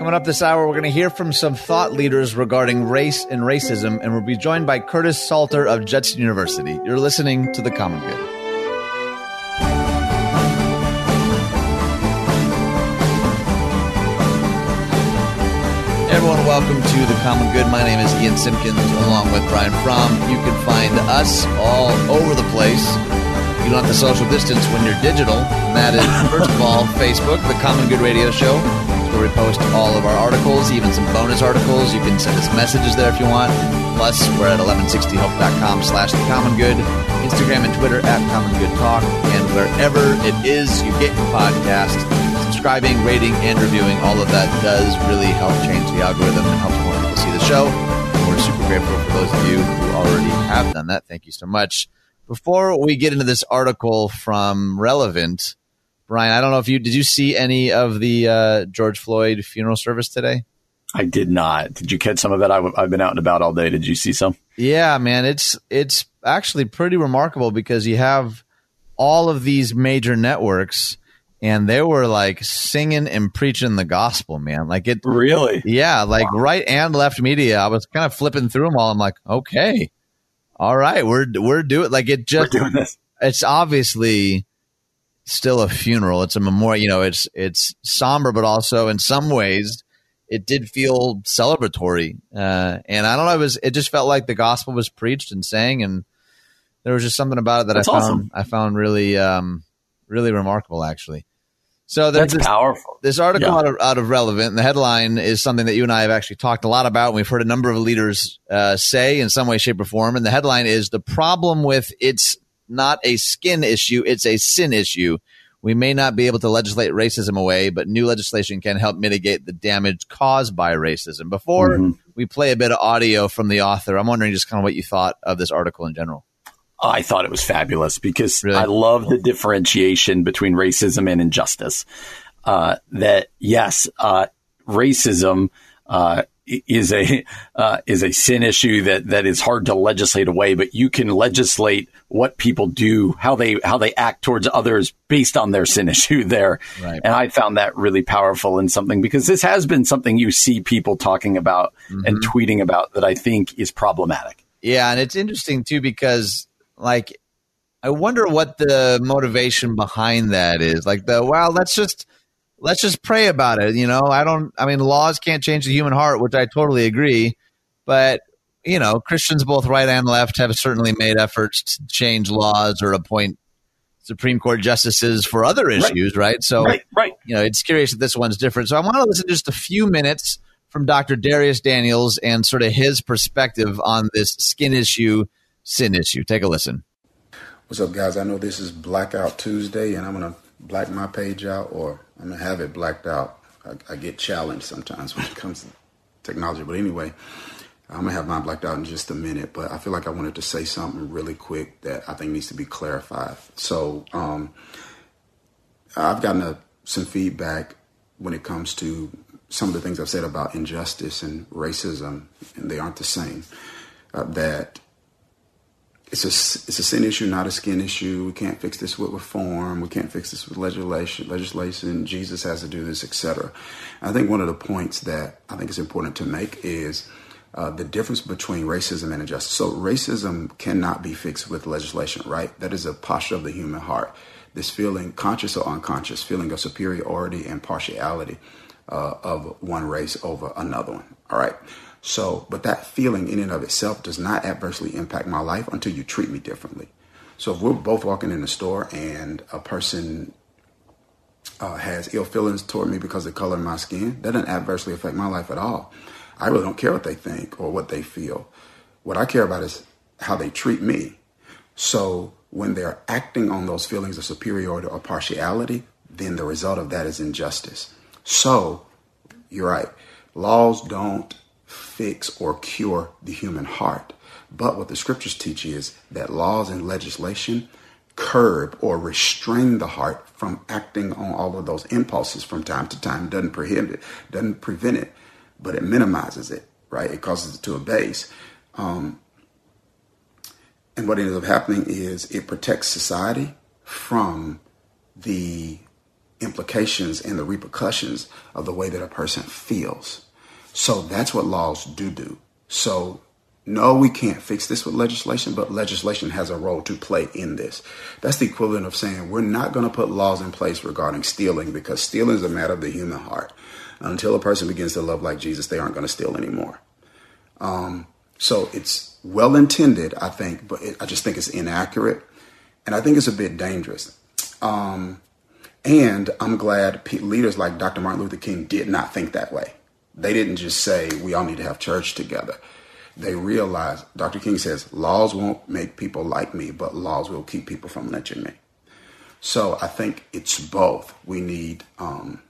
Coming up this hour, we're going to hear from some thought leaders regarding race and racism, and we'll be joined by Curtis Sartor of Judson University. You're listening to The Common Good. Everyone, welcome to The Common Good. My name is Ian Simpkins, along with Brian Fromm. You can find us all over the place. You don't have to social distance when you're digital. And that is, first of all, Facebook, The Common Good Radio Show where we post all of our articles, even some bonus articles. You can send us messages there if you want. Plus, we're at 1160hope.com slash the common good, Instagram and Twitter at common good talk, and wherever it is you get your podcast, subscribing, rating, and reviewing, all of that does really help change the algorithm and helps more people see the show. And we're super grateful for those of you who already have done that. Thank you so much. Before we get into this article from Relevant, Brian, I don't know if you did you see any of the uh, George Floyd funeral service today? I did not. Did you catch some of it? I, have been out and about all day. Did you see some? Yeah, man, it's it's actually pretty remarkable because you have all of these major networks and they were like singing and preaching the gospel, man. Like it really, yeah, like wow. right and left media. I was kind of flipping through them all. I'm like, okay, all right, we're we're doing like it. Just we're doing this. It's obviously still a funeral. It's a memorial. You know, it's it's somber, but also in some ways it did feel celebratory. Uh, and I don't know, it was it just felt like the gospel was preached and sang, and there was just something about it that That's I found awesome. I found really um, really remarkable, actually. So That's this, powerful. This article Yeah. out, of, out of Relevant, and the headline is something that you and I have actually talked a lot about, and we've heard a number of leaders uh, say in some way, shape, or form. And the headline is the problem with it's not a skin issue; it's a sin issue. We may not be able to legislate racism away, but new legislation can help mitigate the damage caused by racism. Before Mhm. we play a bit of audio from the author, I'm wondering just kind of what you thought of this article in general. I thought it was fabulous because Really? I love the differentiation between racism and injustice. Uh, that yes, uh, racism uh, is a uh, is a sin issue that that is hard to legislate away, but you can legislate what people do, how they how they act towards others based on their sin issue there. Right. And I found that really powerful and something because this has been something you see people talking about and tweeting about that I think is problematic. Yeah, and it's interesting too because like I wonder what the motivation behind that is. Like the well, let's just let's just pray about it, you know. I don't I mean laws can't change the human heart, which I totally agree, but you know, Christians both right and left have certainly made efforts to change laws or appoint Supreme Court justices for other issues, right? So right, right. you know, it's curious that this one's different. So I want to listen to just a few minutes from Dr. Dharius Daniels and sort of his perspective on this skin issue, sin issue. Take a listen. What's up, guys? I know this is Blackout Tuesday, and I'm gonna black my page out, or I'm gonna have it blacked out. I, I get challenged sometimes when it comes to technology, but anyway, I'm gonna have mine blacked out in just a minute. But I feel like I wanted to say something really quick that I think needs to be clarified. So, um, I've gotten a, some feedback when it comes to some of the things I've said about injustice and racism, and they aren't the same. Uh, that it's a it's a sin issue, not a skin issue. We can't fix this with reform. We can't fix this with legislation. Legislation. Jesus has to do this, etc. I think one of the points that I think is important to make is uh, the difference between racism and injustice. So racism cannot be fixed with legislation, right? That is a posture of the human heart. This feeling, conscious or unconscious, feeling of superiority and partiality uh, of one race over another one. All right. So, but that feeling in and of itself does not adversely impact my life until you treat me differently. So, if we're both walking in the store and a person uh, has ill feelings toward me because of the color of my skin, that doesn't adversely affect my life at all. I really don't care what they think or what they feel. What I care about is how they treat me. So, when they're acting on those feelings of superiority or partiality, then the result of that is injustice. So, you're right. Laws don't fix or cure the human heart. But what the scriptures teach is that laws and legislation curb or restrain the heart from acting on all of those impulses from time to time. Doesn't prohibit it, doesn't prevent it, but it minimizes it, right? It causes it to abase. Um, and what ends up happening is it protects society from the implications and the repercussions of the way that a person feels. So that's what laws do do. So no, we can't fix this with legislation, but legislation has a role to play in this. That's the equivalent of saying we're not going to put laws in place regarding stealing because stealing is a matter of the human heart. Until a person begins to love like Jesus, they aren't going to steal anymore. Um, so it's well intended, I think, but it, I just think it's inaccurate, and I think it's a bit dangerous. Um, and I'm glad leaders like Dr. Martin Luther King did not think that way. They didn't just say we all need to have church together. They realized, Dr. King says, laws won't make people like me, but laws will keep people from lynching me. So I think it's both. We need um,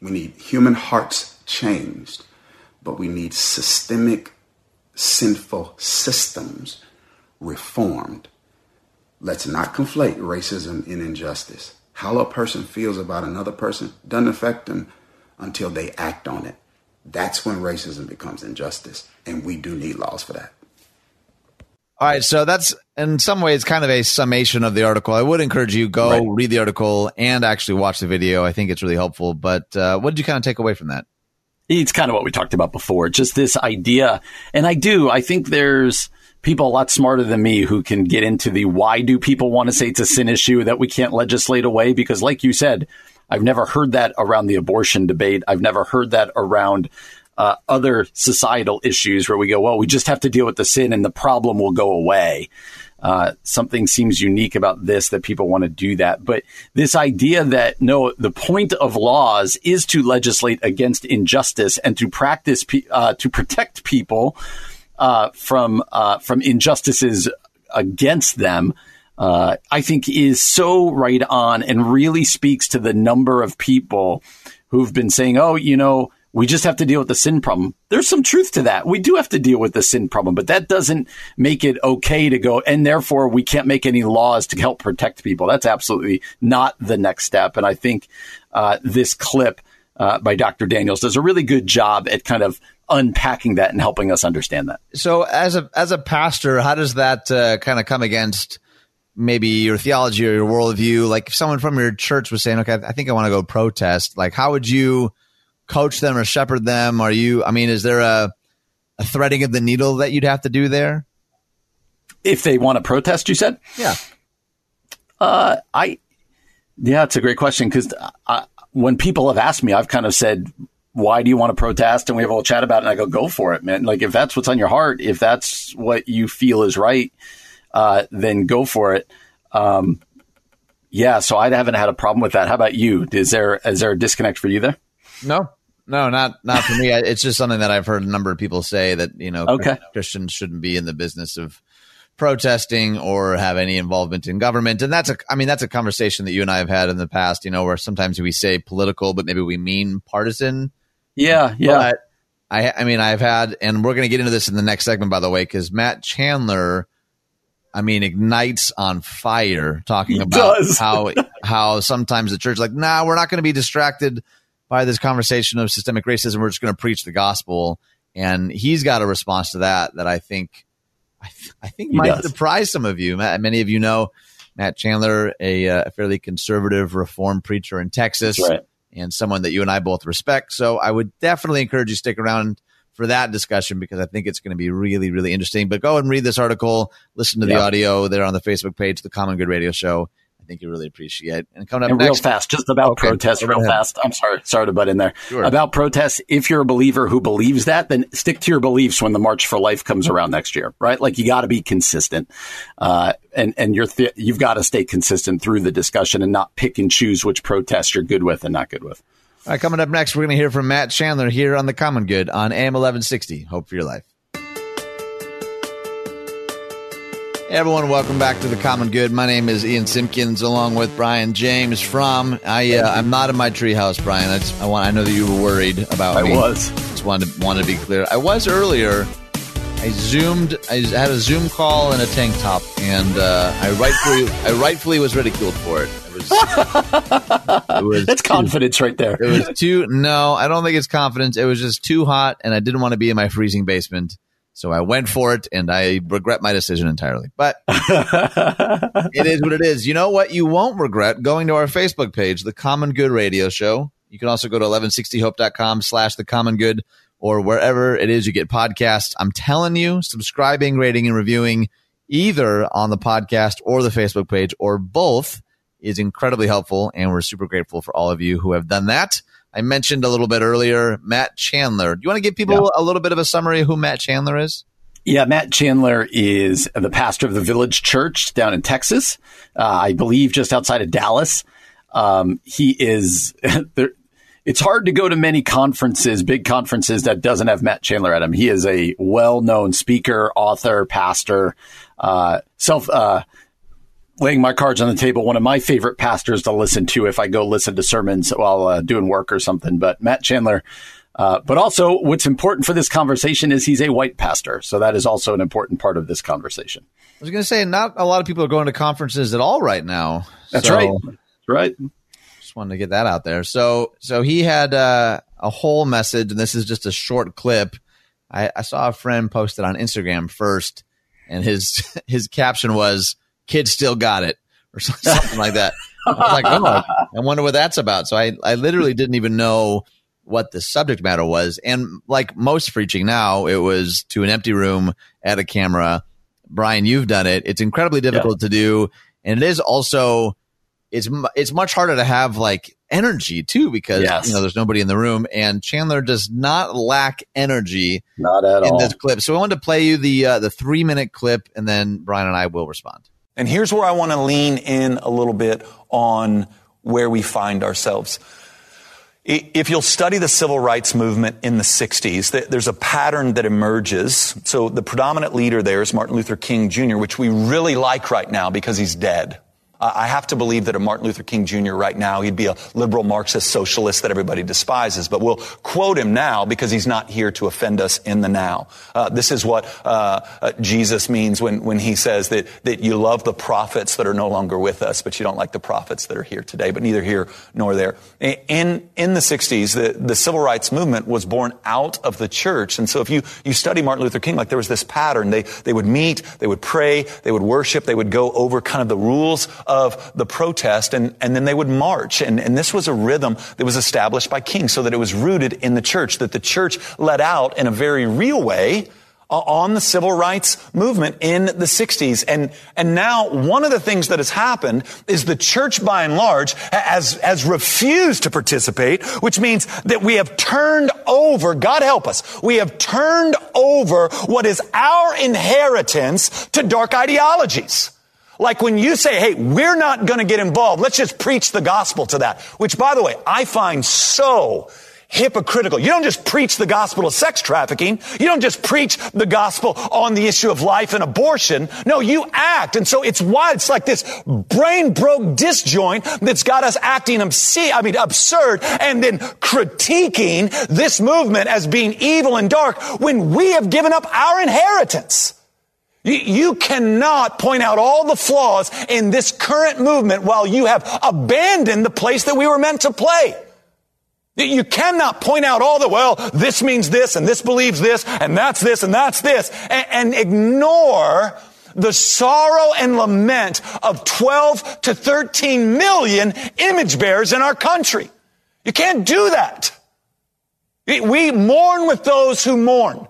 we need human hearts changed, but we need systemic sinful systems reformed. Let's not conflate racism and injustice. How a person feels about another person doesn't affect them until they act on it. That's when racism becomes injustice, and we do need laws for that. All right, so that's in some ways kind of a summation of the article. I would encourage you go right. read the article and actually watch the video. I think it's really helpful. But uh, what did you kind of take away from that? It's kind of what we talked about before, just this idea. And I do, I think there's people a lot smarter than me who can get into the why do people want to say it's a sin issue that we can't legislate away? Because, like you said, I've never heard that around the abortion debate. I've never heard that around uh, other societal issues where we go, well, we just have to deal with the sin and the problem will go away. Uh, something seems unique about this that people want to do that. But this idea that no, the point of laws is to legislate against injustice and to practice, uh, to protect people uh, from uh, from injustices against them. Uh, I think is so right on and really speaks to the number of people who've been saying, "Oh, you know, we just have to deal with the sin problem. There's some truth to that. We do have to deal with the sin problem, but that doesn't make it okay to go, and therefore we can't make any laws to help protect people. That's absolutely not the next step. And I think uh, this clip uh, by Dr. Daniels does a really good job at kind of unpacking that and helping us understand that. So, as a as a pastor, how does that uh, kind of come against? Maybe your theology or your worldview. Like if someone from your church was saying, okay, I think I want to go protest, like how would you coach them or shepherd them? Are you, I mean, is there a, a threading of the needle that you'd have to do there? If they want to protest, you said? Yeah. Uh, I, yeah, it's a great question because when people have asked me, I've kind of said, why do you want to protest? And we have a little chat about it. And I go, go for it, man. Like if that's what's on your heart, if that's what you feel is right, uh, then go for it. Um, yeah, so I haven't had a problem with that. How about you? Is there is there a disconnect for you there? No, no, not not for me. It's just something that I've heard a number of people say that you know okay. Christians shouldn't be in the business of protesting or have any involvement in government. And that's a I mean that's a conversation that you and I have had in the past, you know, where sometimes we say political but maybe we mean partisan. Yeah, yeah. But I I mean I've had and we're going to get into this in the next segment by the way cuz Matt Chandler I mean, ignites on fire talking he about does. how how sometimes the church like, nah, we're not going to be distracted by this conversation of systemic racism. We're just going to preach the gospel. And he's got a response to that that I think I, th- I think he might does. surprise some of you. Many of you know Matt Chandler, a, uh, a fairly conservative reform preacher in Texas, right. and someone that you and I both respect. So I would definitely encourage you to stick around for that discussion because I think it's going to be really, really interesting. But go and read this article, listen to the audio there on the Facebook page, the Common Good Radio Show I think you really appreciate. And coming up and next, real fast, just about okay, protests, real fast. I'm sorry, sorry to butt in there. Sure. About protests, if you're a believer who believes that, then stick to your beliefs when the March for Life comes around next year, right? Like you got to be consistent, uh, and and you're th- you've got to stay consistent through the discussion and not pick and choose which protests you're good with and not good with. All right, coming up next, we're going to hear Fromm Matt Chandler here on the Common Good on AM 1160. Hope for your life. Hey everyone, welcome back to the Common Good. My name is Ian Simpkins, along with Brian James from. I uh, I'm not in my treehouse, Brian. I, just, I want. I know that you were worried about I me. I was. Just wanted to, wanted to be clear. I was earlier. I zoomed. I had a Zoom call in a tank top, and uh, I rightfully I rightfully was ridiculed for it. Was. it was That's too, confidence right there. It was too. No, I don't think it's confidence. It was just too hot, and I didn't want to be in my freezing basement. So I went for it and I regret my decision entirely. But it is what it is. You know what? You won't regret going to our Facebook page, The Common Good Radio Show. You can also go to 1160hope.com slash The Common Good or wherever it is you get podcasts. I'm telling you, subscribing, rating, and reviewing either on the podcast or the Facebook page or both is incredibly helpful. And we're super grateful for all of you who have done that. I mentioned a little bit earlier, Matt Chandler. Do you want to give people yeah. a little bit of a summary of who Matt Chandler is? Yeah, Matt Chandler is the pastor of the Village Church down in Texas, uh, I believe just outside of Dallas. Um, he is there, it's hard to go to many conferences, big conferences that doesn't have Matt Chandler at them. He is a well-known speaker, author, pastor, uh, self, uh, laying my cards on the table. One of my favorite pastors to listen to if I go listen to sermons while uh, doing work or something. But Matt Chandler, uh, but also what's important for this conversation is he's a white pastor. So that is also an important part of this conversation. I was going to say, not a lot of people are going to conferences at all right now. That's so. right. That's right. Just wanted to get that out there. So, so he had uh, a whole message, and this is just a short clip. I, I saw a friend post it on Instagram first, and his his caption was "Kids still got it" or something like that. I was like, oh, I wonder what that's about. So I I literally didn't even know what the subject matter was, and like most preaching now, it was to an empty room at a camera. Brian, you've done it. It's incredibly difficult yeah. to do, and it is also it's it's much harder to have like energy too because yes. you know there's nobody in the room and Chandler does not lack energy not at in all. this clip. So I wanted to play you the uh, the 3 minute clip and then Brian and I will respond. And here's where I want to lean in a little bit on where we find ourselves. If you'll study the civil rights movement in the 60s, there's a pattern that emerges. So the predominant leader there is Martin Luther King Jr., which we really like right now because he's dead. I have to believe that a Martin Luther King Jr. right now, he'd be a liberal Marxist socialist that everybody despises, but we'll quote him now because he's not here to offend us in the now. Uh, this is what uh, uh, Jesus means when, when he says that, that you love the prophets that are no longer with us, but you don't like the prophets that are here today, but neither here nor there. In, in the 60s, the, the civil rights movement was born out of the church. And so if you, you study Martin Luther King, like there was this pattern. They, they would meet, they would pray, they would worship, they would go over kind of the rules of the protest and, and then they would march. And, and this was a rhythm that was established by King so that it was rooted in the church, that the church let out in a very real way uh, on the civil rights movement in the 60s. And, and now one of the things that has happened is the church by and large has, has refused to participate, which means that we have turned over, God help us, we have turned over what is our inheritance to dark ideologies. Like when you say, hey, we're not going to get involved. Let's just preach the gospel to that. Which, by the way, I find so hypocritical. You don't just preach the gospel of sex trafficking. You don't just preach the gospel on the issue of life and abortion. No, you act. And so it's why it's like this brain broke disjoint that's got us acting obscene, I mean, absurd and then critiquing this movement as being evil and dark when we have given up our inheritance. You cannot point out all the flaws in this current movement while you have abandoned the place that we were meant to play. You cannot point out all the, well, this means this and this believes this and that's this and that's this and, and ignore the sorrow and lament of 12 to 13 million image bearers in our country. You can't do that. We mourn with those who mourn.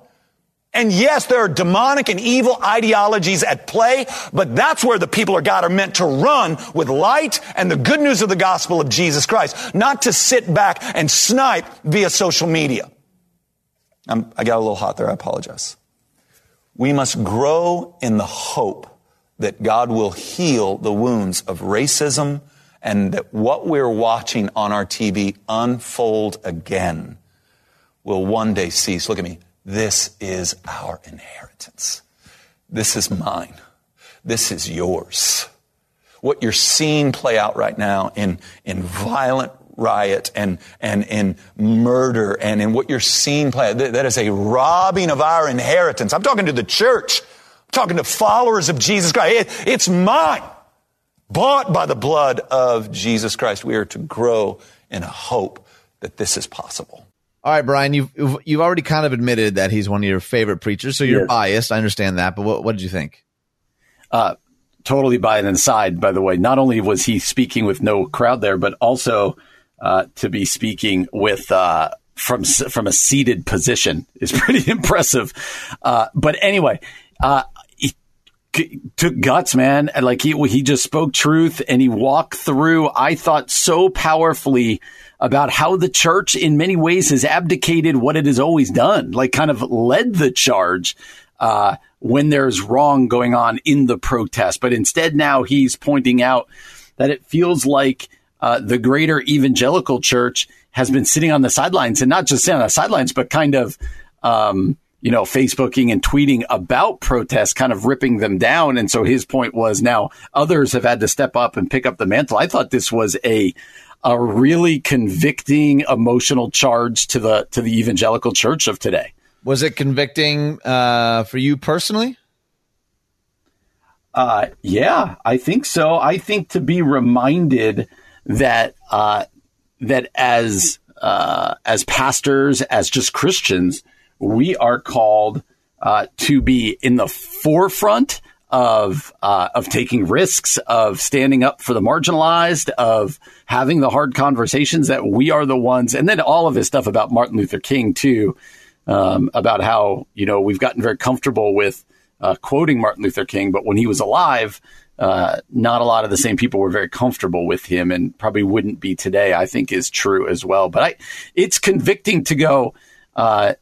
And yes, there are demonic and evil ideologies at play, but that's where the people of God are meant to run with light and the good news of the gospel of Jesus Christ, not to sit back and snipe via social media. I'm, i got a little hot there. I apologize. We must grow in the hope that God will heal the wounds of racism and that what we're watching on our TV unfold again will one day cease. Look at me this is our inheritance. This is mine. This is yours. What you're seeing play out right now in, in violent riot and, and in murder and in what you're seeing play, that, that is a robbing of our inheritance. I'm talking to the church. I'm talking to followers of Jesus Christ. It, it's mine. Bought by the blood of Jesus Christ. We are to grow in a hope that this is possible. All right, Brian, you've you've already kind of admitted that he's one of your favorite preachers, so you're Yes. biased. I understand that, but what what did you think? Uh, totally by an aside, by the way. Not only was he speaking with no crowd there, but also uh, to be speaking with uh, from from a seated position is pretty impressive. Uh, but anyway, uh, he c- took guts, man. And like he he just spoke truth, and he walked through. I thought so powerfully about how the church, in many ways, has abdicated what it has always done, like kind of led the charge uh, when there's wrong going on in the protest. But instead, now he's pointing out that it feels like uh, the greater evangelical church has been sitting on the sidelines and not just sitting on the sidelines, but kind of, um, you know, Facebooking and tweeting about protests, kind of ripping them down. And so his point was now others have had to step up and pick up the mantle. I thought this was a a really convicting emotional charge to the to the evangelical church of today. Was it convicting uh, for you personally? Uh, yeah, I think so. I think to be reminded that uh, that as uh, as pastors, as just Christians, we are called uh, to be in the forefront of uh, of taking risks, of standing up for the marginalized, of having the hard conversations. That we are the ones, and then all of his stuff about Martin Luther King too, um, about how you know we've gotten very comfortable with uh, quoting Martin Luther King, but when he was alive, uh, not a lot of the same people were very comfortable with him, and probably wouldn't be today. I think is true as well. But I, it's convicting to go uh,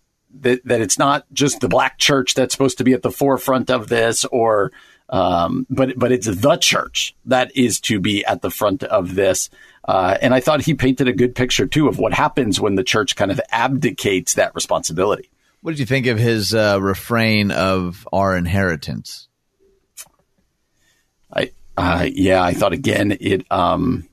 that that it's not just the black church that's supposed to be at the forefront of this, or um, but but it's the church that is to be at the front of this. Uh, and I thought he painted a good picture too of what happens when the church kind of abdicates that responsibility. What did you think of his uh, refrain of our inheritance? I uh, yeah, I thought again it. Um,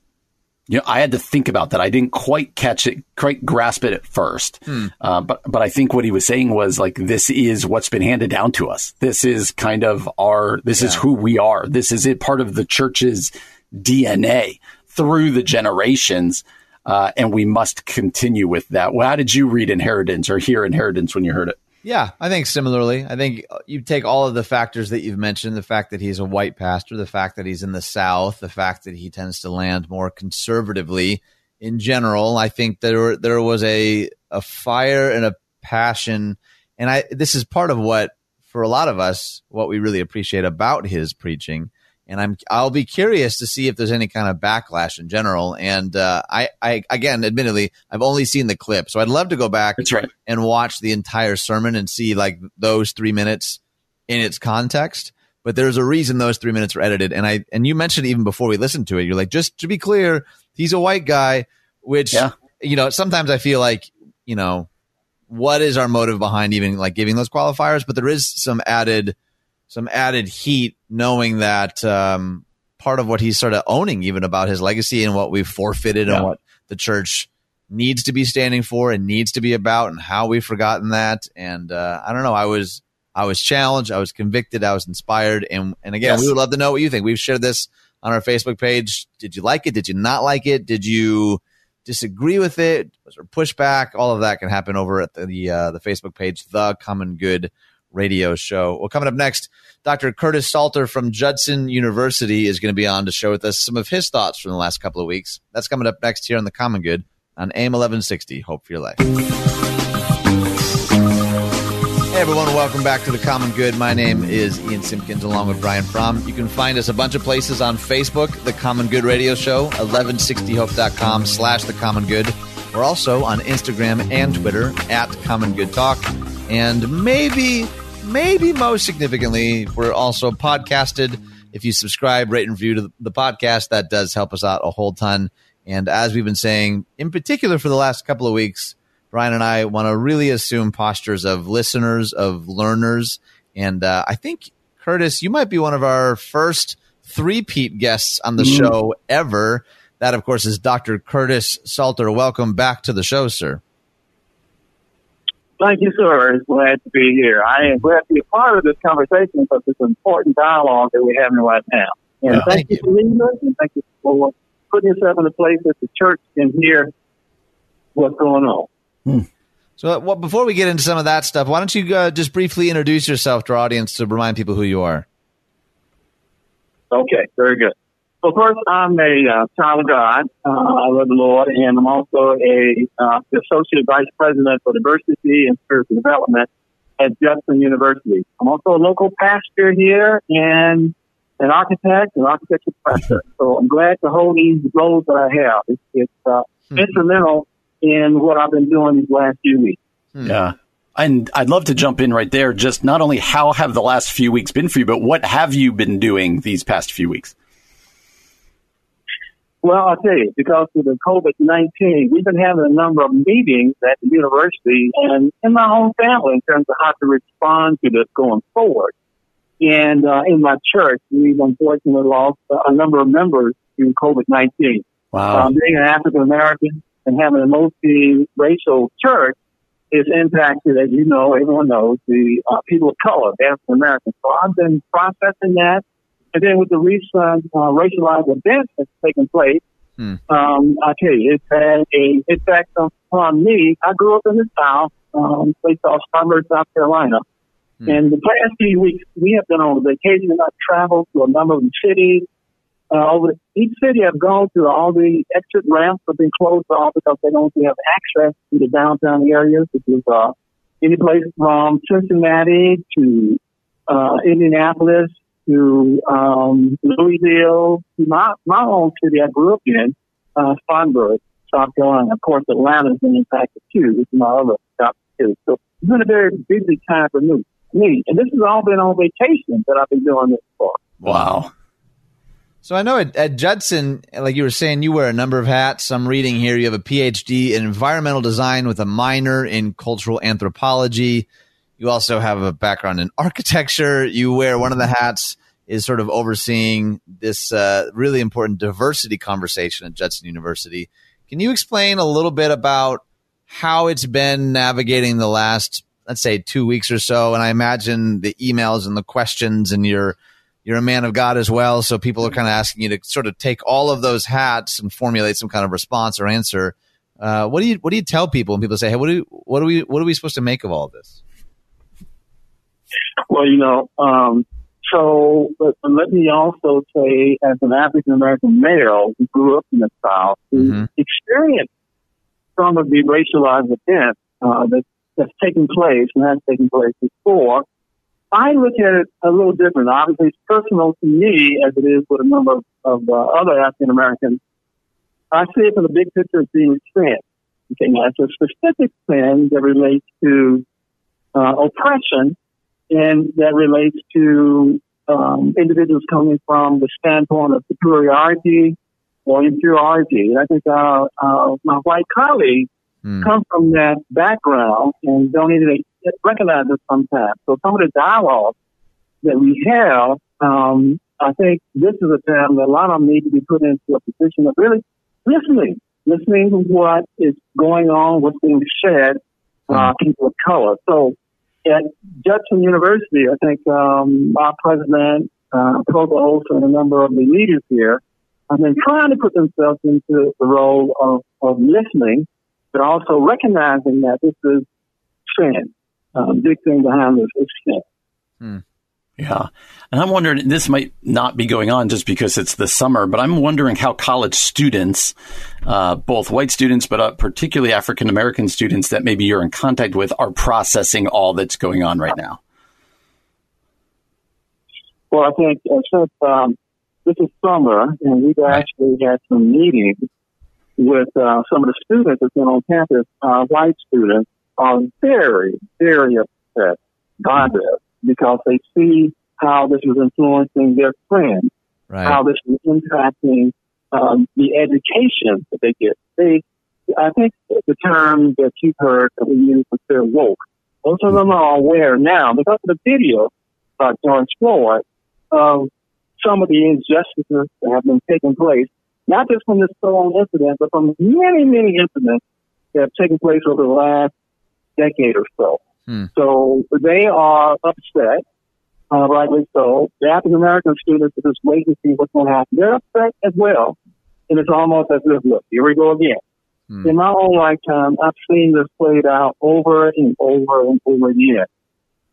you know, I had to think about that. I didn't quite catch it, quite grasp it at first. Uh, but but I think what he was saying was like, this is what's been handed down to us. This is kind of our. This is who we are. This is it. Part of the church's DNA through the generations. Uh, and we must continue with that. Well, how did you read inheritance or hear inheritance when you heard it? Yeah, I think similarly. I think uh, you take all of the factors that you've mentioned the fact that he's a white pastor, the fact that he's in the South, the fact that he tends to land more conservatively in general. I think there there was a a fire and a passion, and I this is part of what for a lot of us what we really appreciate about his preaching. And I'm I'll be curious to see if there's any kind of backlash in general. And uh, I I again, admittedly, I've only seen the clip, so I'd love to go back right. and watch the entire sermon and see like those three minutes in its context. But there's a reason those three minutes were edited. And I and you mentioned even before we listened to it, you're like, just to be clear, he's a white guy, which Yeah. you know, sometimes I feel like, you know, what is our motive behind even like giving those qualifiers? But there is some added some added heat knowing that um part of what he's sort of owning even about his legacy and what we've forfeited Yeah. and what the church needs to be standing for and needs to be about and how we've forgotten that. And uh, i don't know. I was i was challenged. I was convicted. I was inspired. And and again Yes. we would love to know what you think. We've shared this on our facebook page. Did you like it? Did you not like it? Did you disagree with it? Was there pushback? All of that can happen over at the uh, the facebook page the common good radio show well coming up next dr curtis sartor from judson university is going to be on to share with us some of his thoughts from the last couple of weeks that's coming up next here on the common good on AM 1160. Hope for your life. Hey everyone, welcome back to the Common Good. My name is Ian Simpkins along with Brian Fromm. You can find us a bunch of places on Facebook, The Common Good Radio Show, 1160hope.com slash The Common Good. We're also on Instagram and Twitter at Common Good Talk. And maybe, maybe most significantly, we're also podcasted. If you subscribe, rate, and review to the podcast, that does help us out a whole ton. And as we've been saying, in particular for the last couple of weeks, Brian and I want to really assume postures of listeners, of learners. And uh, I think, Curtis, you might be one of our first three-peat guests on the show ever. That, of course, is Dr. Curtis Sartor. Welcome back to the show, sir. Thank you, sir. It's glad to be here. I am glad to be a part of this conversation because it's an important dialogue that we're having right now. And Yeah, thank, thank you you. for leading us, and thank you for putting yourself in a place that the church can hear what's going on. So, uh, well, before we get into some of that stuff, why don't you uh, just briefly introduce yourself to our audience to remind people who you are? Okay, very good. Well, first, I'm a uh, child of God. Uh, I love the Lord, and I'm also a uh, associate vice president for diversity and spiritual development at Judson University. I'm also a local pastor here and an architect, an architecture professor. So I'm glad to hold these roles that I have. It's, it's uh, hmm. instrumental in what I've been doing these last few weeks. Hmm. Yeah. And I'd love to jump in right there. Just not only how have the last few weeks been for you, but what have you been doing these past few weeks? Well, I'll tell you, because of the COVID-19, we've been having a number of meetings at the university and in my own family in terms of how to respond to this going forward. And uh, in my church, we've unfortunately lost a number of members to COVID-19. Wow. Um, being an African American and having a multi-racial church is impacted, as you know, everyone knows, the uh, people of color, African Americans. So I've been processing that and then with the recent uh, racialized events that's taken place, hmm. um, I tell you, it's had a effect on me. I grew up in the South, um, place called Spartanburg, South Carolina. Hmm. And the past few weeks, we have been on vacation and I've traveled to a number of cities. Uh, over each city I've gone to, all the exit ramps have been closed off because they don't have access to the downtown areas, which is uh, any place from Cincinnati to uh, Indianapolis to um, Louisville, to my my own city I grew up in, uh, Spartanburg, South Carolina. Of course, Atlanta's been impacted too. This is my other top too. So it's been a very busy time for me. Me, and this has all been on vacation that I've been doing this for. Wow. So I know at, at, Judson, like you were saying, you wear a number of hats. I'm reading here you have a PhD in environmental design with a minor in cultural anthropology. You also have a background in architecture. You wear one of the hats is sort of overseeing this uh, really important diversity conversation at Judson University. Can you explain a little bit about how it's been navigating the last, let's say, two weeks or so? And I imagine the emails and the questions, and you're you're a man of God as well, so people are kind of asking you to sort of take all of those hats and formulate some kind of response or answer. Uh, what do you what do you tell people when people say, "Hey, what do what are we what are we supposed to make of all this?" Well, you know, um, so, but, let me also say, as an African American male who grew up in the South, who mm-hmm. experienced some of the racialized events uh, that, that's taken place and has taken place before, I look at it a little different. Obviously, it's personal to me as it is with a number of, of uh, other African Americans. I see it from the big picture as being a sin. Okay, now it's a specific sin that relates to uh, oppression and that relates to um, individuals coming from the standpoint of superiority or inferiority. And I think uh, uh, my white colleagues mm. come from that background and don't even recognize it sometimes. So some of the dialogue that we have, um, I think this is a time that a lot of them need to be put into a position of really listening, listening to what is going on, what's being said, uh, hmm. people of color. So at Judson University, I think um, our president, uh, provost, and a number of the leaders here have been trying to put themselves into the role of, of listening, but also recognizing that this is sin. Um, big thing behind this is sin. Yeah. And I'm wondering, this might not be going on just because it's the summer, but I'm wondering how college students, uh, both white students, but uh, particularly African American students that maybe you're in contact with, are processing all that's going on right now. Well, I think uh, since um, this is summer, and we've actually had some meetings with uh, some of the students that's been on campus, uh, white students are very, very upset by this because they see how this is influencing their friends, right. how this is impacting um, the education that they get. They, I think the term that you've heard that we use is they're woke. Most of them are aware now because of the video by George Floyd of some of the injustices that have been taking place, not just from this sole incident, but from many, many incidents that have taken place over the last decade or so. Hmm. So they are upset, uh, rightly so. The African American students are just waiting to see what's going to happen. They're upset as well. And it's almost as if, look, here we go again. Hmm. In my own lifetime, I've seen this played out over and over and over again.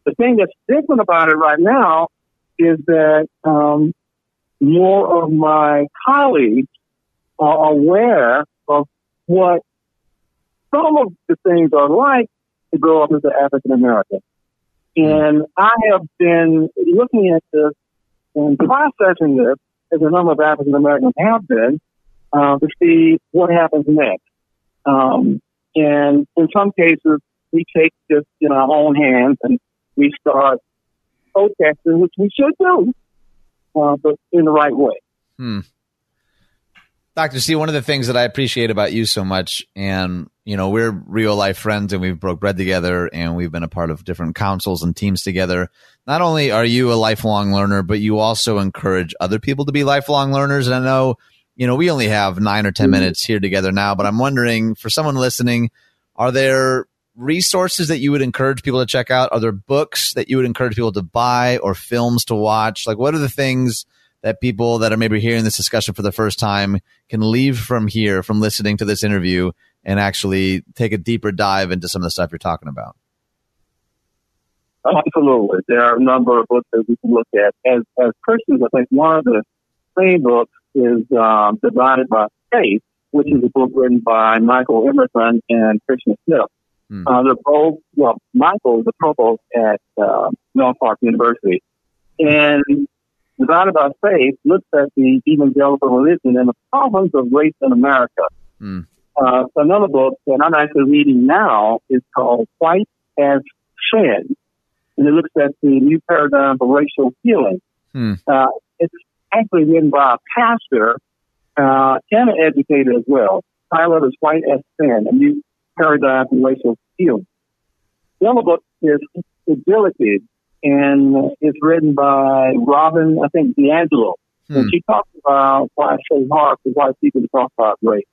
The thing that's different about it right now is that um, more of my colleagues are aware of what some of the things are like to grow up as an African American. And I have been looking at this and processing this as a number of African Americans have been uh, to see what happens next. Um, and in some cases, we take this in our own hands and we start protesting, which we should do, uh, but in the right way. Hmm. Dr. C, one of the things that I appreciate about you so much, and you know, we're real life friends and we've broke bread together and we've been a part of different councils and teams together. Not only are you a lifelong learner, but you also encourage other people to be lifelong learners. And I know, you know, we only have nine or 10 mm-hmm. minutes here together now, but I'm wondering for someone listening, are there resources that you would encourage people to check out? Are there books that you would encourage people to buy or films to watch? Like, what are the things that people that are maybe hearing this discussion for the first time can leave from here, from listening to this interview, and actually take a deeper dive into some of the stuff you're talking about? Absolutely. There are a number of books that we can look at. As, as Christians, I think one of the main books is um, Divided by Faith, which is a book written by Michael Emerson and Christian Smith. Hmm. Uh, they're both, well, Michael is a provost at uh, Park University. And Divided by Faith looks at the evangelical religion and the problems of race in America. Mm. Uh, another book that I'm actually reading now is called White as Sin, and it looks at the new paradigm for racial healing. Mm. Uh, it's actually written by a pastor uh, and an educator as well. Title is White as Sin, a new paradigm for racial healing. The other book is Ability, and it's written by Robin, I think, DiAngelo. Hmm. And she talks about why it's so hard for white people to talk about race.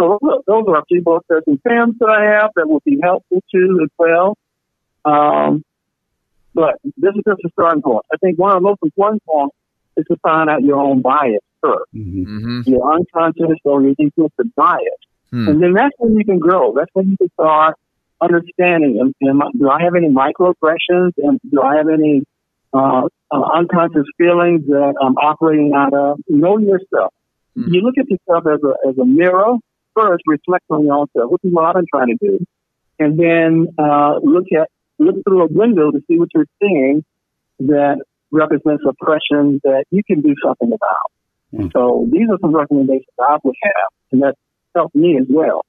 So those are a few books. There's some films that I have that will be helpful too as well. Um, but this is just a starting point. I think one of the most important points is to find out your own bias 1st mm-hmm. mm-hmm. Your unconscious or your implicit bias. Hmm. And then that's when you can grow. That's when you can start understanding. Am, am, do I have any microaggressions? And do I have any uh, uh, unconscious feelings that I'm operating out of? Know yourself. Hmm. You look at yourself as a as a mirror. First, reflect on yourself. What is what I've been trying to do, and then uh, look at look through a window to see what you're seeing that represents oppression that you can do something about. Mm. So these are some recommendations I would have, and that helped me as well.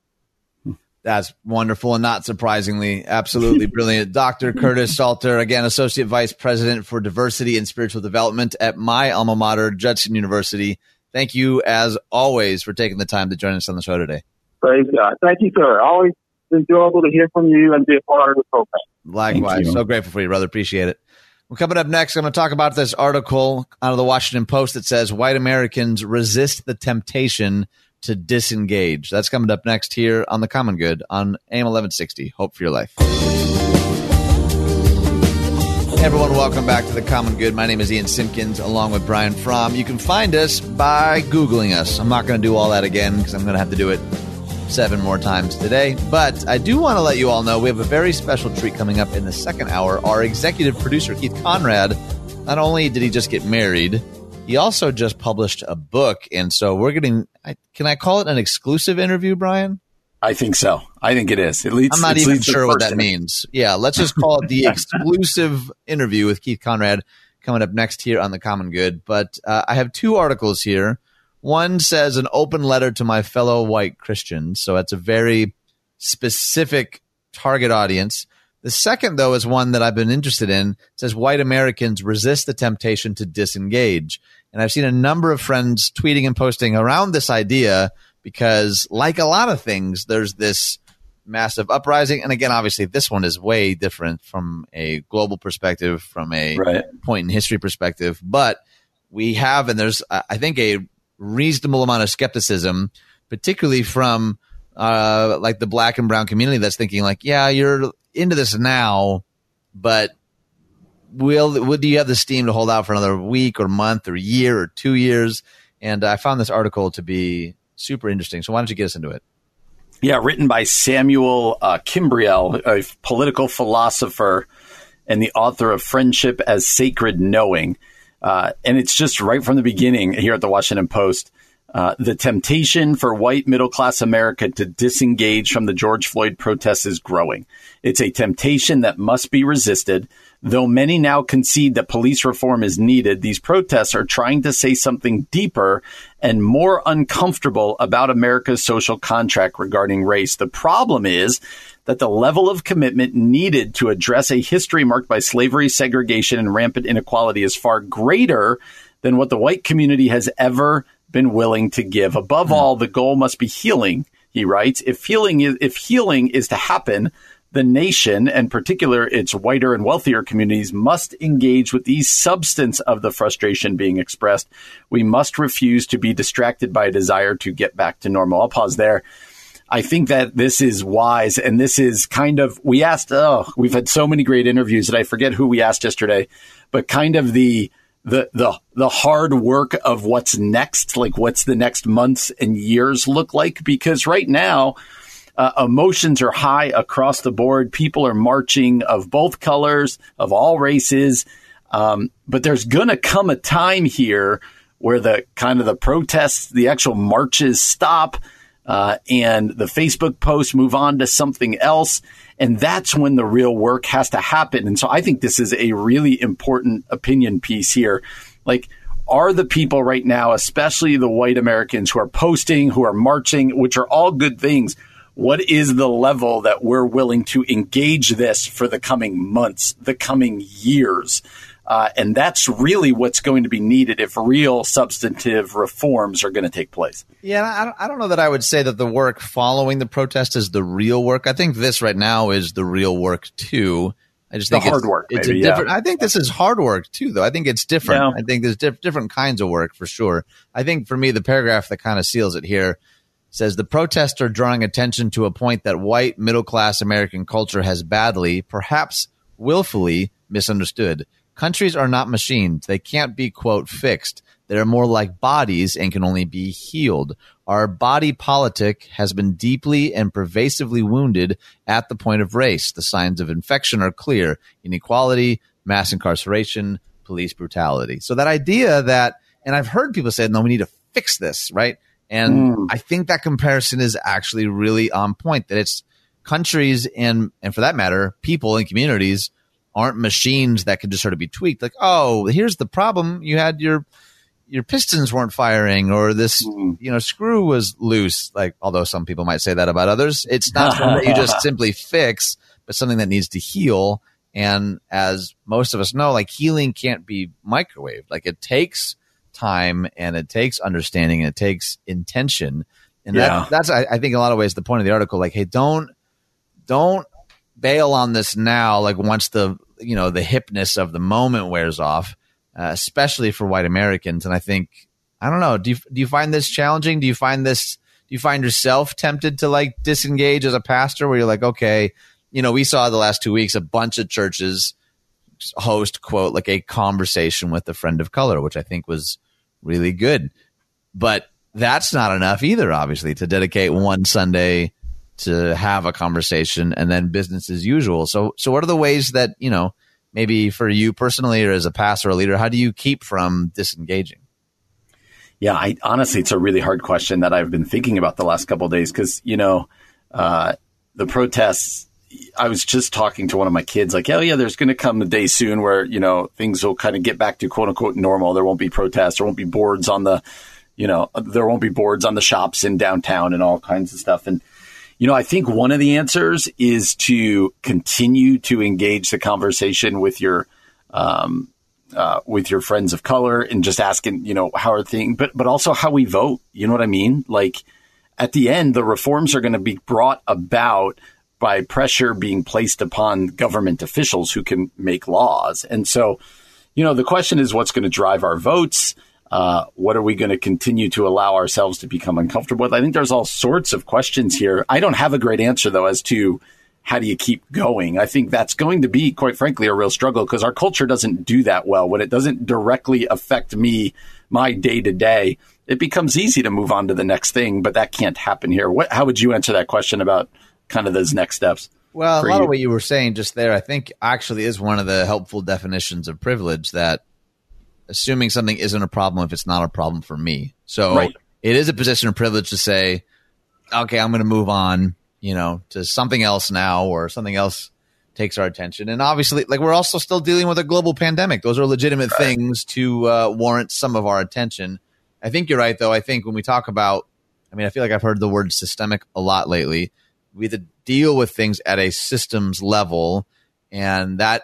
That's wonderful and not surprisingly, absolutely brilliant. Dr. Curtis Sartor, again, Associate Vice President for Diversity and Spiritual Development at my alma mater, Judson University. Thank you, as always, for taking the time to join us on the show today. Praise God. Thank you, sir. Always enjoyable to hear from you and be a part of the program. Likewise. So grateful for you, brother. Appreciate it. Well, coming up next, I'm going to talk about this article out of the Washington Post that says white Americans resist the temptation to disengage. That's coming up next here on The Common Good on AM 1160. Hope for your life. Hey everyone, welcome back to The Common Good. My name is Ian Simpkins along with Brian Fromm. You can find us by Googling us. I'm not going to do all that again because I'm going to have to do it seven more times today. But I do want to let you all know we have a very special treat coming up in the second hour. Our executive producer, Keith Conrad, not only did he just get married, he also just published a book, and so we're getting. Can I call it an exclusive interview, Brian? I think so. I think it is. It leads. I'm not even sure what that means. Yeah, let's just call it the exclusive interview with Keith Conrad coming up next here on the Common Good. But uh, I have two articles here. One says an open letter to my fellow white Christians, so that's a very specific target audience. The second, though, is one that I've been interested in. It says white Americans resist the temptation to disengage. And I've seen a number of friends tweeting and posting around this idea because, like a lot of things, there's this massive uprising. And again, obviously, this one is way different from a global perspective, from a right. point in history perspective. But we have, and there's, I think, a reasonable amount of skepticism, particularly from uh, like the black and brown community that's thinking like, yeah, you're into this now, but will would you have the steam to hold out for another week or month or year or two years? And I found this article to be super interesting. So why don't you get us into it? Yeah, written by Samuel uh, Kimbriel, a political philosopher and the author of Friendship as Sacred Knowing. Uh, and it's just right from the beginning here at the Washington Post. Uh, the temptation for white middle class America to disengage from the George Floyd protests is growing. It's a temptation that must be resisted. Though many now concede that police reform is needed, these protests are trying to say something deeper and more uncomfortable about America's social contract regarding race. The problem is that the level of commitment needed to address a history marked by slavery, segregation, and rampant inequality is far greater than what the white community has ever been willing to give. Above mm. all, the goal must be healing, he writes. If healing is, if healing is to happen, the nation, and particular its whiter and wealthier communities, must engage with the substance of the frustration being expressed. We must refuse to be distracted by a desire to get back to normal. I'll pause there. I think that this is wise, and this is kind of we asked. Oh, we've had so many great interviews that I forget who we asked yesterday, but kind of the the the the hard work of what's next, like what's the next months and years look like? Because right now, uh, emotions are high across the board. People are marching of both colors, of all races. Um, but there's gonna come a time here where the kind of the protests, the actual marches stop, uh, and the Facebook posts move on to something else. And that's when the real work has to happen. And so I think this is a really important opinion piece here. Like, are the people right now, especially the white Americans who are posting, who are marching, which are all good things, what is the level that we're willing to engage this for the coming months, the coming years? Uh, and that's really what's going to be needed if real substantive reforms are going to take place. Yeah, I don't, I don't know that I would say that the work following the protest is the real work. I think this right now is the real work too. I just the think hard it's, work. It's maybe, a different. Yeah. I think this is hard work too, though. I think it's different. Yeah. I think there's diff- different kinds of work for sure. I think for me, the paragraph that kind of seals it here says the protests are drawing attention to a point that white middle class American culture has badly, perhaps willfully, misunderstood. Countries are not machines. They can't be, quote, fixed. They're more like bodies and can only be healed. Our body politic has been deeply and pervasively wounded at the point of race. The signs of infection are clear inequality, mass incarceration, police brutality. So that idea that, and I've heard people say, no, we need to fix this, right? And mm. I think that comparison is actually really on point that it's countries and, and for that matter, people and communities aren't machines that can just sort of be tweaked. Like, oh, here's the problem. You had your your pistons weren't firing, or this mm. you know screw was loose. Like, although some people might say that about others, it's not something that you just simply fix, but something that needs to heal. And as most of us know, like healing can't be microwaved. Like it takes time and it takes understanding and it takes intention. And yeah. that, that's, I, I think, in a lot of ways, the point of the article. Like, hey, don't don't bail on this now. Like once the you know the hipness of the moment wears off, uh, especially for white Americans. And I think I don't know. Do you do you find this challenging? Do you find this? Do you find yourself tempted to like disengage as a pastor, where you're like, okay, you know, we saw the last two weeks a bunch of churches host quote like a conversation with a friend of color, which I think was really good, but that's not enough either. Obviously, to dedicate one Sunday to have a conversation and then business as usual. So, so what are the ways that, you know, maybe for you personally or as a pastor or leader, how do you keep from disengaging? Yeah, I honestly, it's a really hard question that I've been thinking about the last couple days because, you know, uh, the protests, I was just talking to one of my kids, like, oh, yeah, there's going to come a day soon where, you know, things will kind of get back to quote unquote normal. There won't be protests. There won't be boards on the, you know, there won't be boards on the shops in downtown and all kinds of stuff. And, you know, I think one of the answers is to continue to engage the conversation with your um, uh, with your friends of color and just asking, you know, how are things, but but also how we vote. You know what I mean? Like at the end, the reforms are going to be brought about by pressure being placed upon government officials who can make laws. And so, you know, the question is what's going to drive our votes. Uh, what are we going to continue to allow ourselves to become uncomfortable with? I think there's all sorts of questions here. I don't have a great answer though as to how do you keep going. I think that's going to be, quite frankly, a real struggle because our culture doesn't do that well when it doesn't directly affect me, my day to day. it becomes easy to move on to the next thing, but that can't happen here. What, how would you answer that question about kind of those next steps? Well, a lot you? of what you were saying just there, I think actually is one of the helpful definitions of privilege that assuming something isn't a problem if it's not a problem for me. So right. it is a position of privilege to say, okay, I'm going to move on, you know, to something else now or something else takes our attention. And obviously, like we're also still dealing with a global pandemic. Those are legitimate right. things to uh, warrant some of our attention. I think you're right, though. I think when we talk about, I mean, I feel like I've heard the word systemic a lot lately. We have to deal with things at a systems level, and that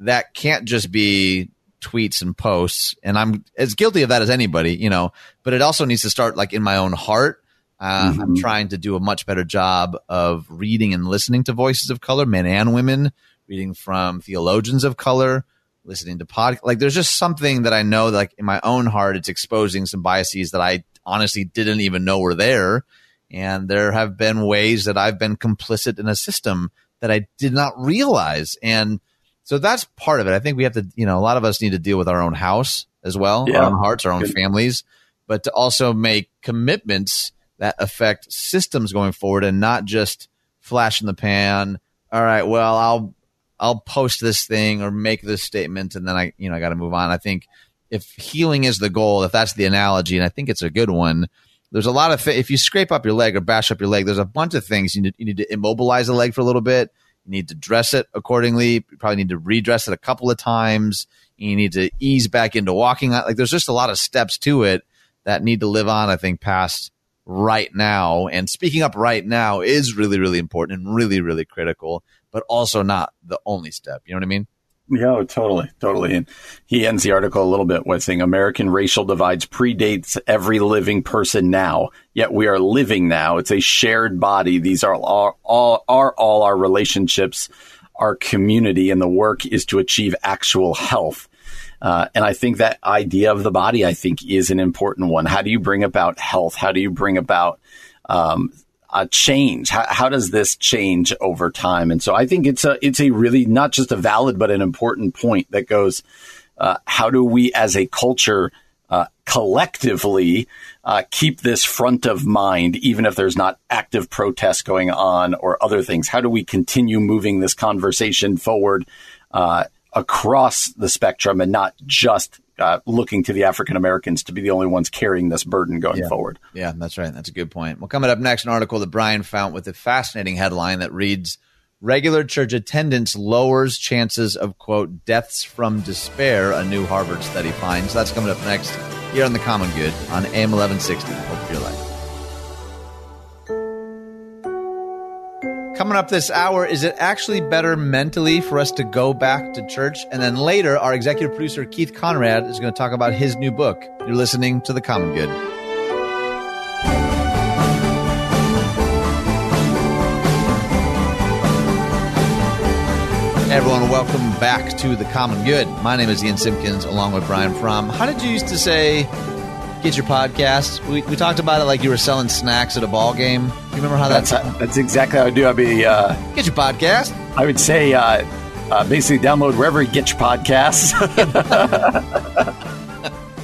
that can't just be tweets and posts. And I'm as guilty of that as anybody, you know. But it also needs to start like in my own heart. Uh, mm-hmm. I'm trying to do a much better job of reading and listening to voices of color, men and women, reading from theologians of color, listening to pod. Like, there's just something that I know, that, like in my own heart, it's exposing some biases that I honestly didn't even know were there. And there have been ways that I've been complicit in a system that I did not realize. And so that's part of it. I think we have to, you know, a lot of us need to deal with our own house as well, yeah. our own hearts, our own Good. families, but to also make commitments that affect systems going forward and not just flash in the pan. All right, well, I'll I'll post this thing or make this statement and then I, you know, I got to move on. I think if healing is the goal, if that's the analogy, and I think it's a good one, there's a lot of th- if you scrape up your leg or bash up your leg, there's a bunch of things you need. You need to immobilize the leg for a little bit. You need to dress it accordingly. You probably need to redress it a couple of times. You need to ease back into walking. Like there's just a lot of steps to it that need to live on. I think past right now. And speaking up right now is really, really important and really, really critical, but also not the only step. You know what I mean? Yeah, totally, totally. And he ends the article a little bit with saying American racial divides predates every living person now. Yet we are living now. It's a shared body. These are all, all are all our relationships, our community, and the work is to achieve actual health. Uh, and I think that idea of the body, I think, is an important one. How do you bring about health? How do you bring about um, a change? How, how, does this change over time? And so I think it's a it's a really not just a valid but an important point that goes. Uh, how do we, as a culture, uh, collectively uh, keep this front of mind, even if there's not active protests going on or other things? How do we continue moving this conversation forward? Uh, across the spectrum and not just uh, looking to the African Americans to be the only ones carrying this burden going yeah. forward. Yeah, that's right. That's a good point. Well, coming up next, an article that Brian found with a fascinating headline that reads Regular church attendance lowers chances of, quote, deaths from despair, a new Harvard study finds. That's coming up next here on The Common Good on AM 1160. Hope for your life. Coming up this hour, is it actually better mentally for us to go back to church? And then later, our executive producer, Keith Conrad, is going to talk about his new book. You're listening to The Common Good. everyone, welcome back to The Common Good. My name is Ian Simpkins, along with Brian Fromm. How did you used to say get your podcast. We, we talked about it like you were selling snacks at a ball game. You remember how that's? That's, that's exactly how I do. I'd be uh, get your podcast. I would say uh, uh, basically download wherever you get your podcasts.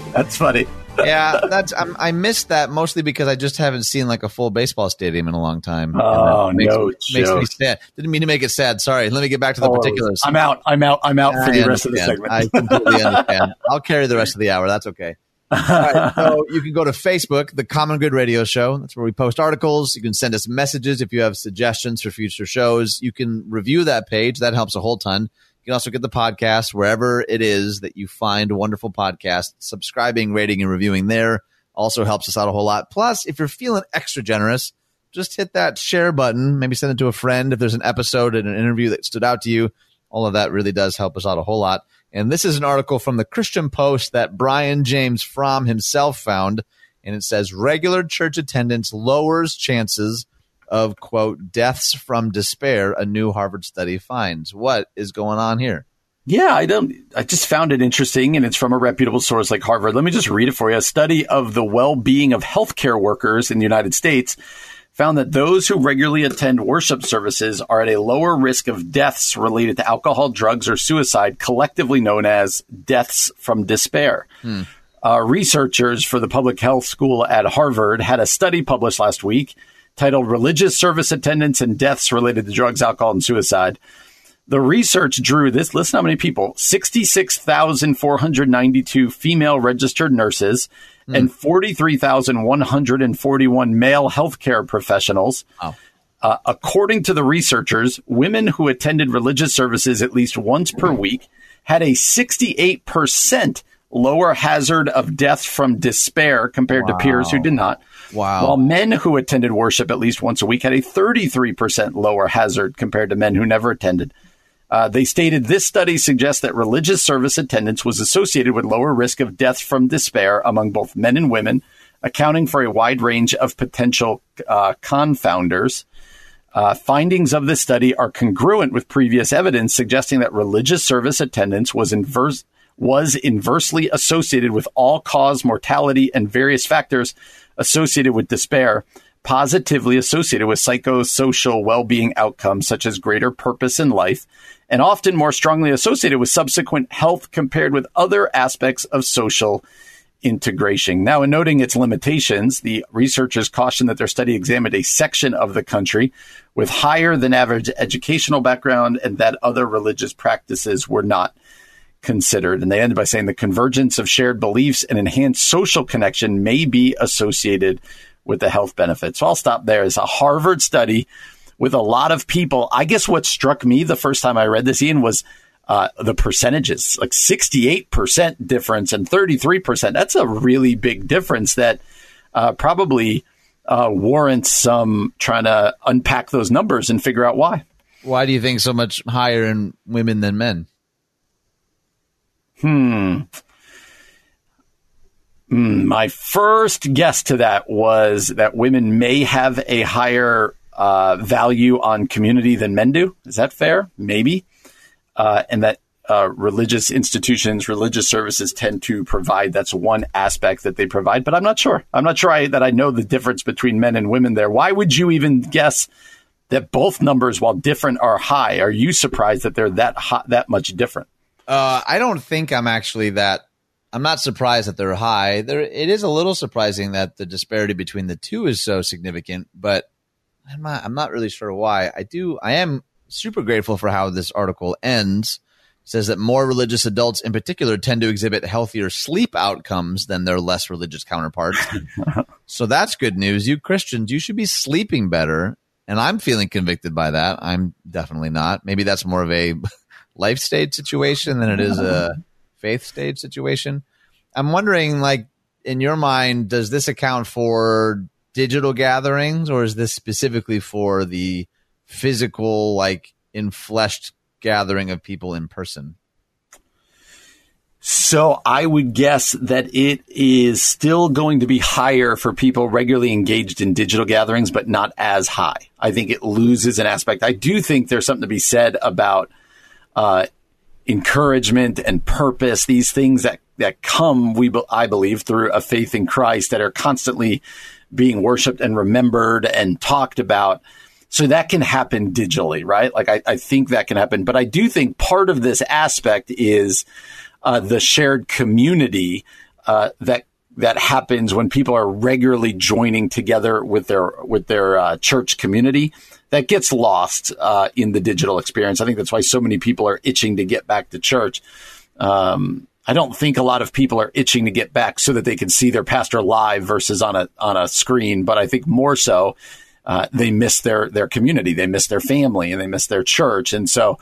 that's funny. yeah, that's I'm, i missed that mostly because I just haven't seen like a full baseball stadium in a long time. Oh makes, no, makes me sad. Didn't mean to make it sad. Sorry. Let me get back to the oh, particulars. I'm out. I'm out. I'm out for the understand. rest of the segment. I completely understand. I'll carry the rest of the hour. That's okay so you can go to Facebook, the Common Good Radio Show. That's where we post articles. You can send us messages if you have suggestions for future shows. You can review that page. That helps a whole ton. You can also get the podcast wherever it is that you find a wonderful podcast. Subscribing, rating, and reviewing there also helps us out a whole lot. Plus, if you're feeling extra generous, just hit that share button. Maybe send it to a friend if there's an episode and an interview that stood out to you. All of that really does help us out a whole lot. And this is an article from the Christian Post that Brian James Fromm himself found. And it says regular church attendance lowers chances of, quote, deaths from despair, a new Harvard study finds. What is going on here? Yeah, I don't. I just found it interesting, and it's from a reputable source like Harvard. Let me just read it for you. A study of the well-being of healthcare workers in the United States found that those who regularly attend worship services are at a lower risk of deaths related to alcohol, drugs, or suicide, collectively known as deaths from despair. Hmm. uh, researchers for the public health school at Harvard had a study published last week titled Religious Service Attendance and Deaths Related to Drugs, Alcohol, and Suicide. The research drew this, listen how many people 66,492 female registered nurses mm. and 43,141 male healthcare professionals. Wow. Uh, according to the researchers, women who attended religious services at least once per week had a 68% lower hazard of death from despair compared wow. to peers who did not. Wow. While men who attended worship at least once a week had a 33% lower hazard compared to men who never attended. Uh, they stated this study suggests that religious service attendance was associated with lower risk of death from despair among both men and women, accounting for a wide range of potential uh, confounders. Uh, findings of this study are congruent with previous evidence suggesting that religious service attendance was inverse was inversely associated with all cause mortality and various factors associated with despair, positively associated with psychosocial well-being outcomes such as greater purpose in life, and often more strongly associated with subsequent health compared with other aspects of social integration. Now, in noting its limitations, the researchers caution that their study examined a section of the country with higher than average educational background and that other religious practices were not considered. And they ended by saying the convergence of shared beliefs and enhanced social connection may be associated with the health benefits. So I'll stop there. It's a Harvard study with a lot of people. I guess what struck me the first time I read this, Ian, was uh, the percentages like 68% difference and 33%. That's a really big difference that uh, probably uh, warrants some trying to unpack those numbers and figure out why. Why do you think so much higher in women than men? Hmm. Mm, my first guess to that was that women may have a higher uh, value on community than men do. Is that fair? Maybe uh, and that uh, religious institutions, religious services tend to provide. That's one aspect that they provide, but I'm not sure. I'm not sure I, that I know the difference between men and women there. Why would you even guess that both numbers, while different, are high? Are you surprised that they're that hot, that much different? Uh, I don't think I'm actually that. I'm not surprised that they're high. There, it is a little surprising that the disparity between the two is so significant, but I'm not. I'm not really sure why. I do. I am super grateful for how this article ends. It says that more religious adults in particular tend to exhibit healthier sleep outcomes than their less religious counterparts. so that's good news. You Christians, you should be sleeping better. And I'm feeling convicted by that. I'm definitely not. Maybe that's more of a life stage situation than it is a faith stage situation. I'm wondering, like, in your mind, does this account for digital gatherings or is this specifically for the physical, like infleshed gathering of people in person? So I would guess that it is still going to be higher for people regularly engaged in digital gatherings, but not as high. I think it loses an aspect. I do think there's something to be said about uh, encouragement and purpose. These things that that come, we I believe, through a faith in Christ that are constantly being worshipped and remembered and talked about. So that can happen digitally, right? Like I, I think that can happen. But I do think part of this aspect is uh, the shared community uh, that that happens when people are regularly joining together with their with their uh, church community that gets lost uh, in the digital experience. I think that's why so many people are itching to get back to church. Um, I don't think a lot of people are itching to get back so that they can see their pastor live versus on a on a screen. But I think more so uh, they miss their their community, they miss their family, and they miss their church. And so,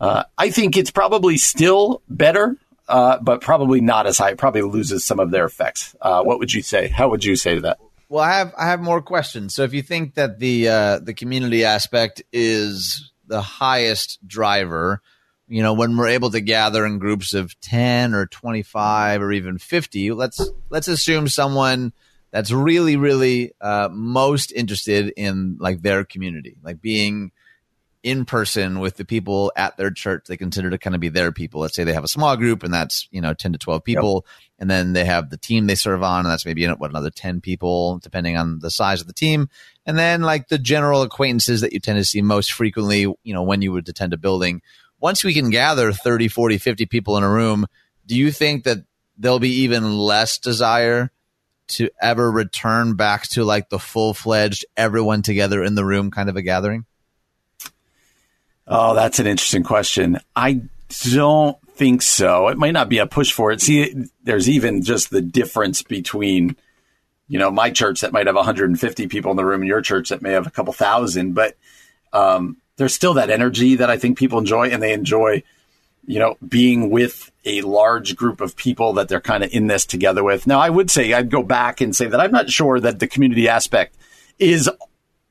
uh, I think it's probably still better, uh, but probably not as high. It probably loses some of their effects. Uh, what would you say? How would you say to that? Well, I have I have more questions. So, if you think that the uh, the community aspect is the highest driver, you know, when we're able to gather in groups of ten or twenty five or even fifty, let's let's assume someone that's really really uh, most interested in like their community like being in person with the people at their church. They consider to kind of be their people. Let's say they have a small group and that's you know 10 to 12 people. Yep. and then they have the team they serve on and that's maybe what another 10 people depending on the size of the team. And then like the general acquaintances that you tend to see most frequently you know when you would attend a building. Once we can gather 30 40 50 people in a room do you think that there'll be even less desire to ever return back to like the full fledged everyone together in the room kind of a gathering? Oh, that's an interesting question. I don't think so. It might not be a push for it. See, there's even just the difference between, you know, my church that might have 150 people in the room and your church that may have a couple thousand, but um, there's still that energy that I think people enjoy, and they enjoy, you know, being with a large group of people that they're kind of in this together with. Now, I would say I'd go back and say that I'm not sure that the community aspect is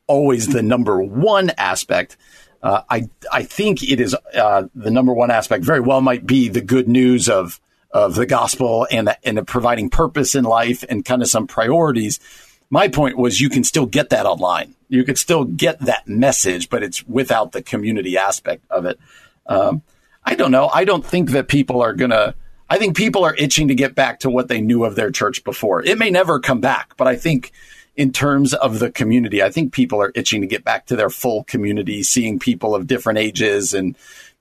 always the number one aspect. Uh, I I think it is uh, the number one aspect. Very well might be the good news of of the gospel and and the providing purpose in life and kind of some priorities. My point was you can still get that online. You could still get that message, but it's without the community aspect of it. Um, I don't know. I don't think that people are gonna. I think people are itching to get back to what they knew of their church before. It may never come back, but I think in terms of the community. I think people are itching to get back to their full community, seeing people of different ages and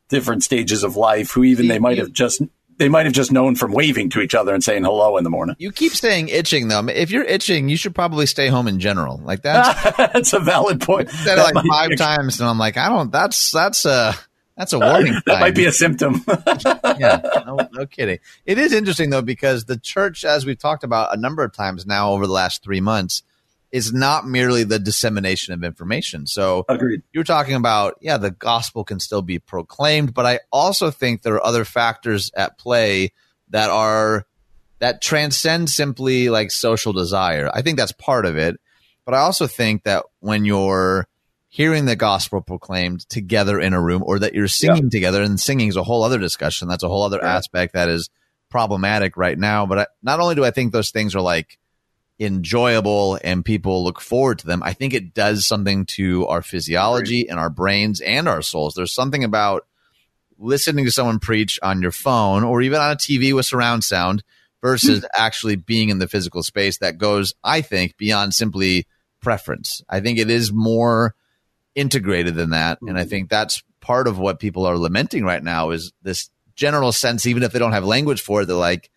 different stages of life who even they might have just they might have just known from waving to each other and saying hello in the morning. You keep saying itching though. If you're itching, you should probably stay home in general. Like that's that's a valid point. Said it like five times, and I'm like, I don't. That's that's a that's a warning. that might be a symptom. yeah, no, no kidding. It is interesting though because the church, as we've talked about a number of times now over the last three months, is not merely the dissemination of information. So Agreed. you're talking about, yeah, the gospel can still be proclaimed, but I also think there are other factors at play that are that transcend simply like social desire. I think that's part of it. But I also think that when you're hearing the gospel proclaimed together in a room or that you're singing yeah. together and singing is a whole other discussion. That's a whole other yeah. aspect that is problematic right now. But I, not only do I think those things are like enjoyable and people look forward to them, I think it does something to our physiology and our brains and our souls. There's something about listening to someone preach on your phone or even on a TV with surround sound versus hmm. actually being in the physical space that goes, I think, beyond simply preference. I think it is more integrated than that. And I hmm. think that's part of what people are lamenting right now is this general sense, even if they don't have language for it, they're like,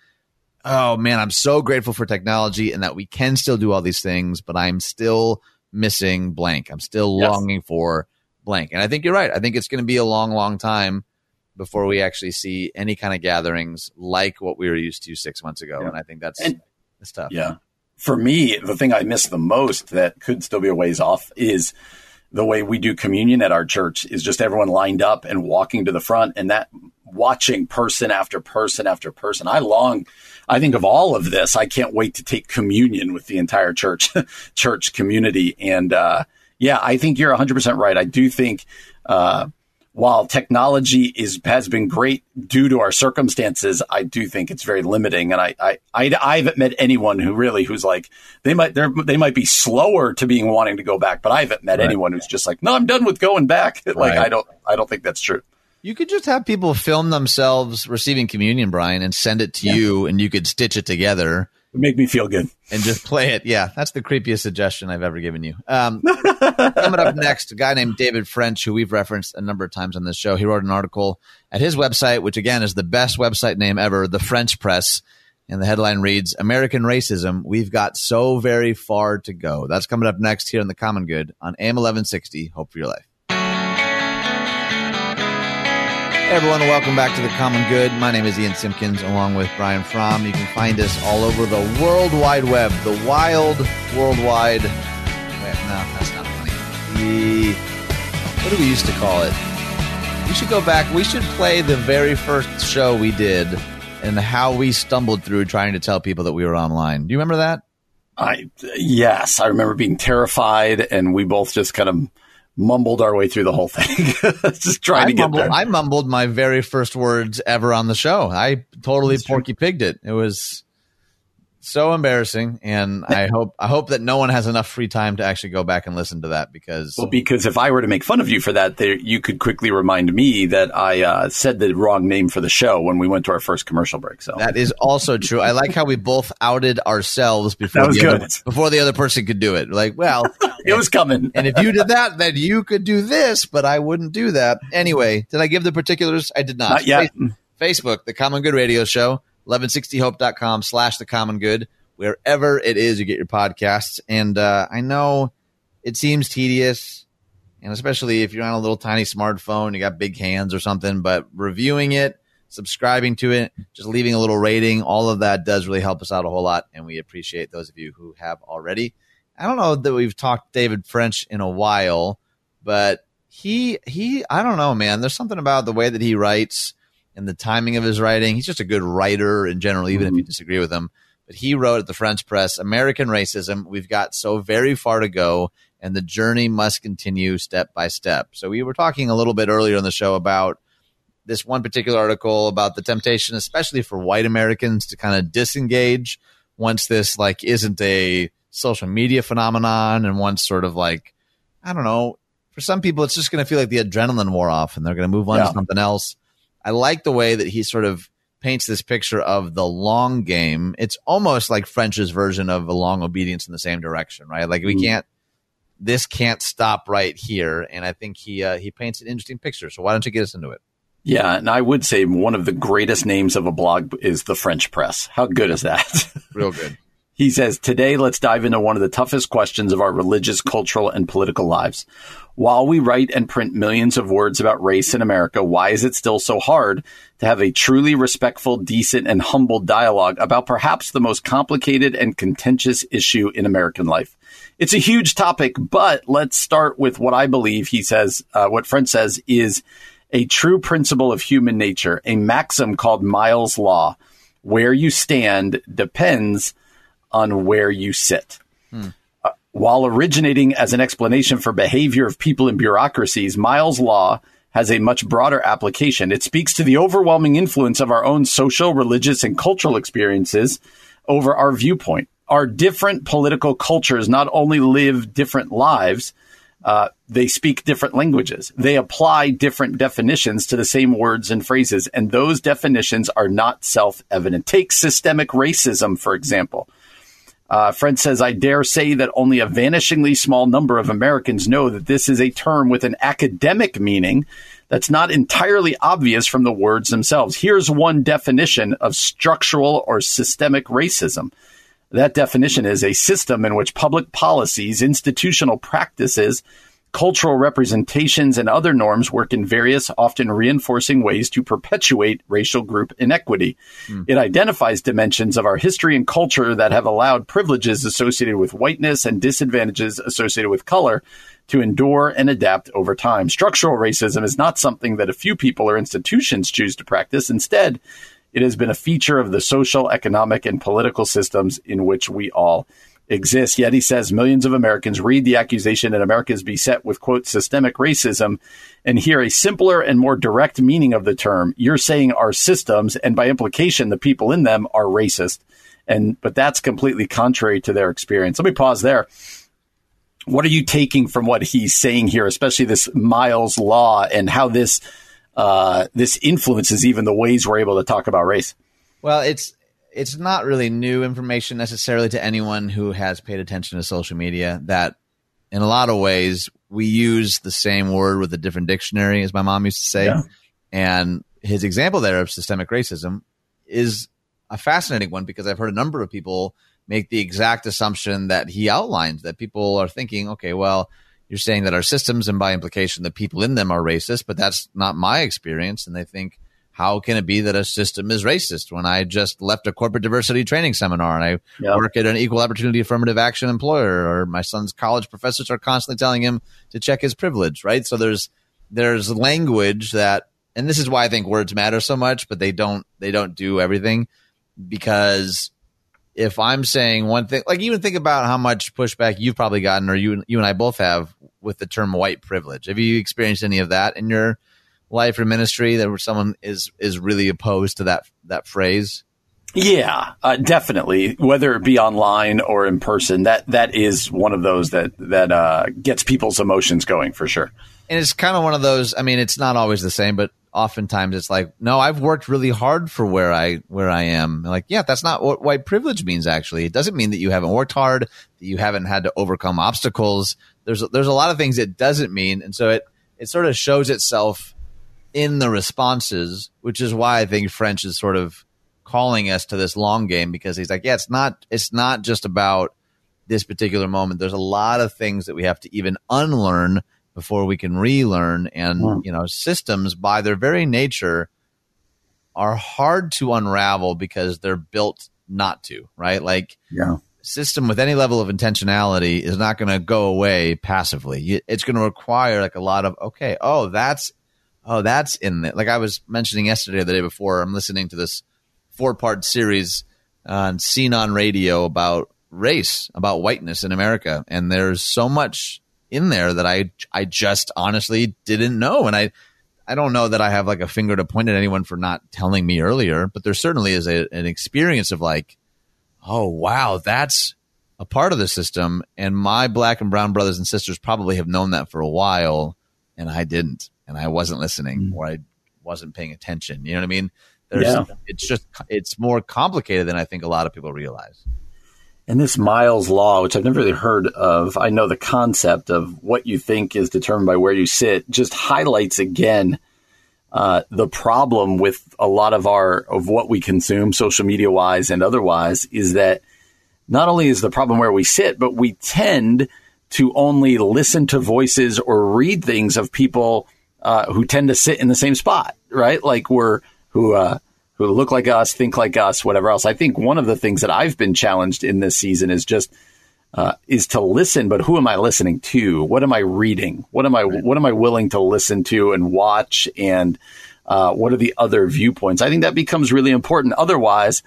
oh man, I'm so grateful for technology and that we can still do all these things, but I'm still missing blank. I'm still yes. longing for blank. And I think you're right. I think it's going to be a long, long time before we actually see any kind of gatherings like what we were used to six months ago. Yeah. And I think that's, and, that's tough. Yeah. For me, the thing I miss the most that could still be a ways off is the way we do communion at our church is just everyone lined up and walking to the front and that watching person after person after person. I long I think of all of this, I can't wait to take communion with the entire church church community. And uh, yeah, I think you're 100 percent right. I do think uh, while technology is has been great due to our circumstances, I do think it's very limiting. And I I, I, I haven't met anyone who really who's like they might they might be slower to being wanting to go back, but I haven't met right. anyone who's just like no, I'm done with going back. like right. I don't I don't think that's true. You could just have people film themselves receiving communion, Brian, and send it to yeah. you, and you could stitch it together. Make me feel good. And just play it. Yeah, that's the creepiest suggestion I've ever given you. Um, coming up next, a guy named David French, who we've referenced a number of times on this show. He wrote an article at his website, which again is the best website name ever, the French Press. And the headline reads American Racism, We've Got So Very Far to Go. That's coming up next here in The Common Good on AM 1160. Hope for your life. Everyone, welcome back to the Common Good. My name is Ian Simpkins, along with Brian Fromm. You can find us all over the World Wide Web, the wild worldwide. Wait, no, that's not funny. The what do we used to call it? We should go back. We should play the very first show we did and how we stumbled through trying to tell people that we were online. Do you remember that? I yes, I remember being terrified, and we both just kind of mumbled our way through the whole thing, just trying I to get mumbled, there. I mumbled my very first words ever on the show. I totally That's porky pigged it. It was so embarrassing and i hope i hope that no one has enough free time to actually go back and listen to that because well because if i were to make fun of you for that there, you could quickly remind me that i uh, said the wrong name for the show when we went to our first commercial break so. That is also true. I like how we both outed ourselves before the other, before the other person could do it. Like well it was coming. and if you did that then you could do this but i wouldn't do that. Anyway did i give the particulars? I did not, not yet. Facebook the common good radio show 1160hope.com slash the common good, wherever it is you get your podcasts. And uh, I know it seems tedious, and especially if you're on a little tiny smartphone, you got big hands or something, but reviewing it, subscribing to it, just leaving a little rating, all of that does really help us out a whole lot. And we appreciate those of you who have already. I don't know that we've talked David French in a while, but he he I don't know, man. There's something about the way that he writes and the timing of his writing. He's just a good writer in general, even mm-hmm. if you disagree with him. But he wrote at the French press, American racism. We've got so very far to go, and the journey must continue step by step. So we were talking a little bit earlier in the show about this one particular article about the temptation, especially for white Americans, to kind of disengage once this like isn't a social media phenomenon and once sort of like I don't know. For some people, it's just going to feel like the adrenaline wore off, and they're going to move on yeah. to something else. I like the way that he sort of paints this picture of the long game. It's almost like French's version of a long obedience in the same direction, right? Like we mm. can't, this can't stop right here. And I think he uh, he paints an interesting picture. So why don't you get us into it? Yeah, and I would say one of the greatest names of a blog is the French press. How good is that? Real good. He says, Today, let's dive into one of the toughest questions of our religious, cultural, and political lives. While we write and print millions of words about race in America, why is it still so hard to have a truly respectful, decent, and humble dialogue about perhaps the most complicated and contentious issue in American life? It's a huge topic, but let's start with what I believe he says, uh, what French says is a true principle of human nature, a maxim called Miles' Law. Where you stand depends on where you sit. Hmm. While originating as an explanation for behavior of people in bureaucracies, Miles' Law has a much broader application. It speaks to the overwhelming influence of our own social, religious, and cultural experiences over our viewpoint. Our different political cultures not only live different lives, uh, they speak different languages. They apply different definitions to the same words and phrases, and those definitions are not self evident. Take systemic racism, for example. Uh, says, I dare say that only a vanishingly small number of Americans know that this is a term with an academic meaning that's not entirely obvious from the words themselves. Here's one definition of structural or systemic racism. That definition is a system in which public policies, institutional practices, cultural representations, and other norms work in various, often reinforcing ways to perpetuate racial group inequity. Mm. It identifies dimensions of our history and culture that have allowed privileges associated with whiteness and disadvantages associated with color to endure and adapt over time. Structural racism is not something that a few people or institutions choose to practice. Instead, it has been a feature of the social, economic, and political systems in which we all exists. Yet he says millions of Americans read the accusation that America is beset with, quote, systemic racism and hear a simpler and more direct meaning of the term. You're saying our systems, and by implication, the people in them are racist. And, but that's completely contrary to their experience. Let me pause there. What are you taking from what he's saying here, especially this Miles law and how this, uh, this influences even the ways we're able to talk about race? Well, it's it's not really new information necessarily to anyone who has paid attention to social media that in a lot of ways we use the same word with a different dictionary as my mom used to say yeah. and his example there of systemic racism is a fascinating one because i've heard a number of people make the exact assumption that he outlines that people are thinking okay well you're saying that our systems and by implication the people in them are racist but that's not my experience and they think how can it be that a system is racist when I just left a corporate diversity training seminar and I yep. work at an equal opportunity affirmative action employer or my son's college professors are constantly telling him to check his privilege, right? So there's there's language that and this is why I think words matter so much, but they don't they don't do everything because if I'm saying one thing, like even think about how much pushback you've probably gotten, or you you and I both have with the term white privilege. Have you experienced any of that in your life or ministry that someone is is really opposed to that that phrase? Yeah, uh, definitely. Whether it be online or in person, that that is one of those that that uh, gets people's emotions going for sure. And it's kind of one of those. I mean, it's not always the same, but oftentimes it's like, no, I've worked really hard for where I where I am. Like, yeah, that's not what white privilege means. Actually, it doesn't mean that you haven't worked hard, that you haven't had to overcome obstacles. There's there's a lot of things it doesn't mean, and so it it sort of shows itself in the responses, which is why I think French is sort of calling us to this long game because he's like, yeah, it's not it's not just about this particular moment. There's a lot of things that we have to even unlearn before we can relearn. And, mm. you know, systems by their very nature are hard to unravel because they're built not to, right? Like, yeah. System with any level of intentionality is not going to go away passively. It's going to require like a lot of okay. Oh, that's oh, that's in there. Like I was mentioning yesterday, or the day before, I'm listening to this four part series on Scene on Radio about race, about whiteness in America, and there's so much in there that I I just honestly didn't know, and I I don't know that I have like a finger to point at anyone for not telling me earlier, but there certainly is a, an experience of like, oh wow, that's a part of the system, and my black and brown brothers and sisters probably have known that for a while, and I didn't, and I wasn't listening, mm. or I wasn't paying attention. You know what I mean? There's, yeah. It's just it's more complicated than I think a lot of people realize. And this Miles law, which I've never really heard of, I know the concept of what you think is determined by where you sit, just highlights again uh, the problem with a lot of our of what we consume, social media wise and otherwise, is that not only is the problem where we sit, but we tend to only listen to voices or read things of people uh, who tend to sit in the same spot, right? Like we're who uh, who look like us, think like us, whatever else. I think one of the things that I've been challenged in this season is just uh, is to listen, but who am I listening to? What am I reading? What am I right. what am I willing to listen to and watch? And uh, what are the other viewpoints? I think that becomes really important. Otherwise,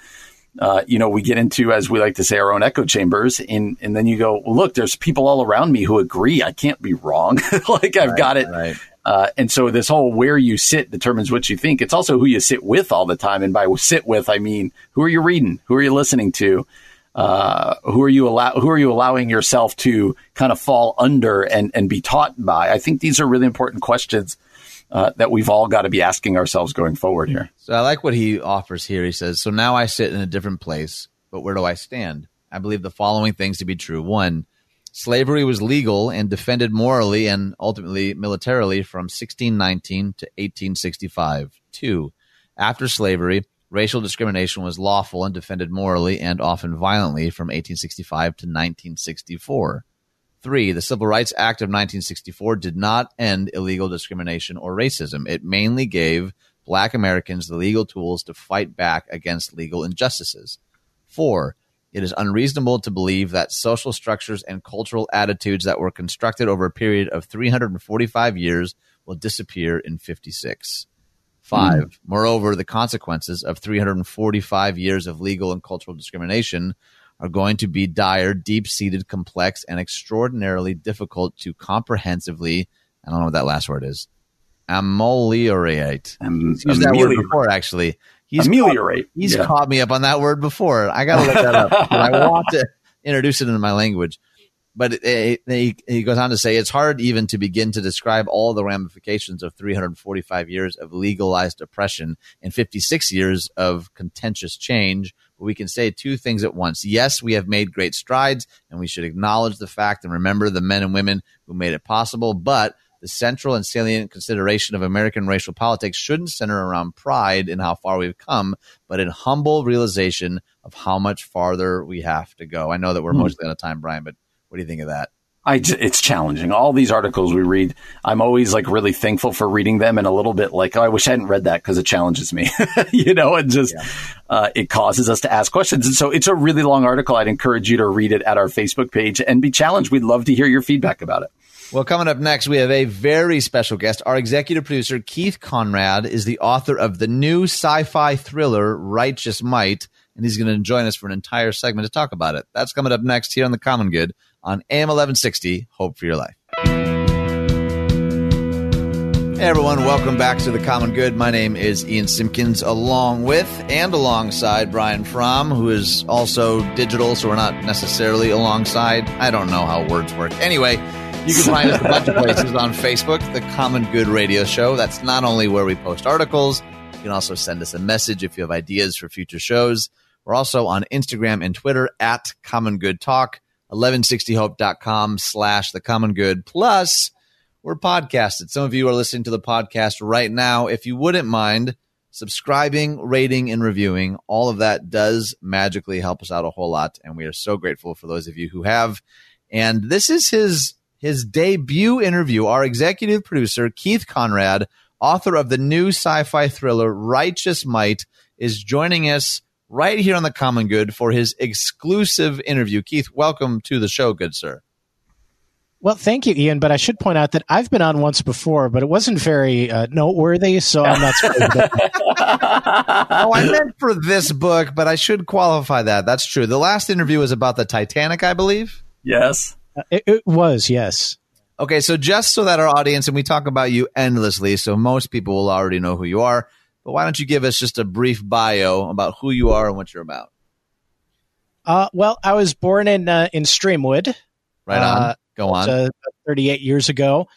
uh, you know, we get into, as we like to say, our own echo chambers, and and then you go, well, look, there's people all around me who agree. I can't be wrong. like I've right, got it. Right. Uh, and so this whole where you sit determines what you think. It's also who you sit with all the time. And by sit with, I mean who are you reading? Who are you listening to? Uh, who are you allow? Who are you allowing yourself to kind of fall under and and be taught by? I think these are really important questions uh, that we've all got to be asking ourselves going forward here. So I like what he offers here. He says, "So now I sit in a different place, but where do I stand? I believe the following things to be true. One." Slavery was legal and defended morally and ultimately militarily from 1619 to 1865. Two, after slavery, racial discrimination was lawful and defended morally and often violently from 1865 to 1964. Three, the Civil Rights Act of 1964 did not end illegal discrimination or racism. It mainly gave black Americans the legal tools to fight back against legal injustices. Four, it is unreasonable to believe that social structures and cultural attitudes that were constructed over a period of 345 years will disappear in 56. Five, mm. moreover, the consequences of 345 years of legal and cultural discrimination are going to be dire, deep seated, complex, and extraordinarily difficult to comprehensively, I don't know what that last word is, ameliorate. Um, used that word before, actually. He's ameliorate. Caught, he's yeah. caught me up on that word before. I got to look that up. I want to introduce it into my language. But it, it, he, he goes on to say it's hard even to begin to describe all the ramifications of 345 years of legalized oppression and 56 years of contentious change. But we can say two things at once. Yes, we have made great strides, and we should acknowledge the fact and remember the men and women who made it possible. But the central and salient consideration of American racial politics shouldn't center around pride in how far we've come, but in humble realization of how much farther we have to go. I know that we're hmm. mostly out of time, Brian, but what do you think of that? I, it's challenging. All these articles we read, I'm always like really thankful for reading them and a little bit like, oh, I wish I hadn't read that because it challenges me, you know, and just, yeah. uh, it causes us to ask questions. And so it's a really long article. I'd encourage you to read it at our Facebook page and be challenged. We'd love to hear your feedback about it. Well, coming up next, we have a very special guest. Our executive producer, Keith Conrad, is the author of the new sci fi thriller, Righteous Might, and he's going to join us for an entire segment to talk about it. That's coming up next here on The Common Good on AM 1160, Hope for Your Life. Hey everyone, welcome back to The Common Good. My name is Ian Simpkins, along with and alongside Brian Fromm, who is also digital, so we're not necessarily alongside. I don't know how words work. Anyway, you can find us a bunch of places on Facebook, The Common Good Radio Show. That's not only where we post articles, you can also send us a message if you have ideas for future shows. We're also on Instagram and Twitter at Common Good Talk, 1160hope.com slash The Common Good. Plus, we're podcasted. Some of you are listening to the podcast right now. If you wouldn't mind subscribing, rating, and reviewing. All of that does magically help us out a whole lot, and we are so grateful for those of you who have. And this is his his debut interview. Our executive producer, Keith Conrad, author of the new sci-fi thriller Righteous Might, is joining us right here on the Common Good for his exclusive interview. Keith, welcome to the show, good sir. Well, thank you, Ian. But I should point out that I've been on once before, but it wasn't very uh, noteworthy, so I'm not. oh, I meant for this book, but I should qualify that. That's true. The last interview was about the Titanic, I believe. Yes, it, it was. Yes. Okay, so just so that our audience and we talk about you endlessly, so most people will already know who you are. But why don't you give us just a brief bio about who you are and what you're about? Uh, well, I was born in uh, in Streamwood. Right on. Uh, Go on. Uh, 38 years ago.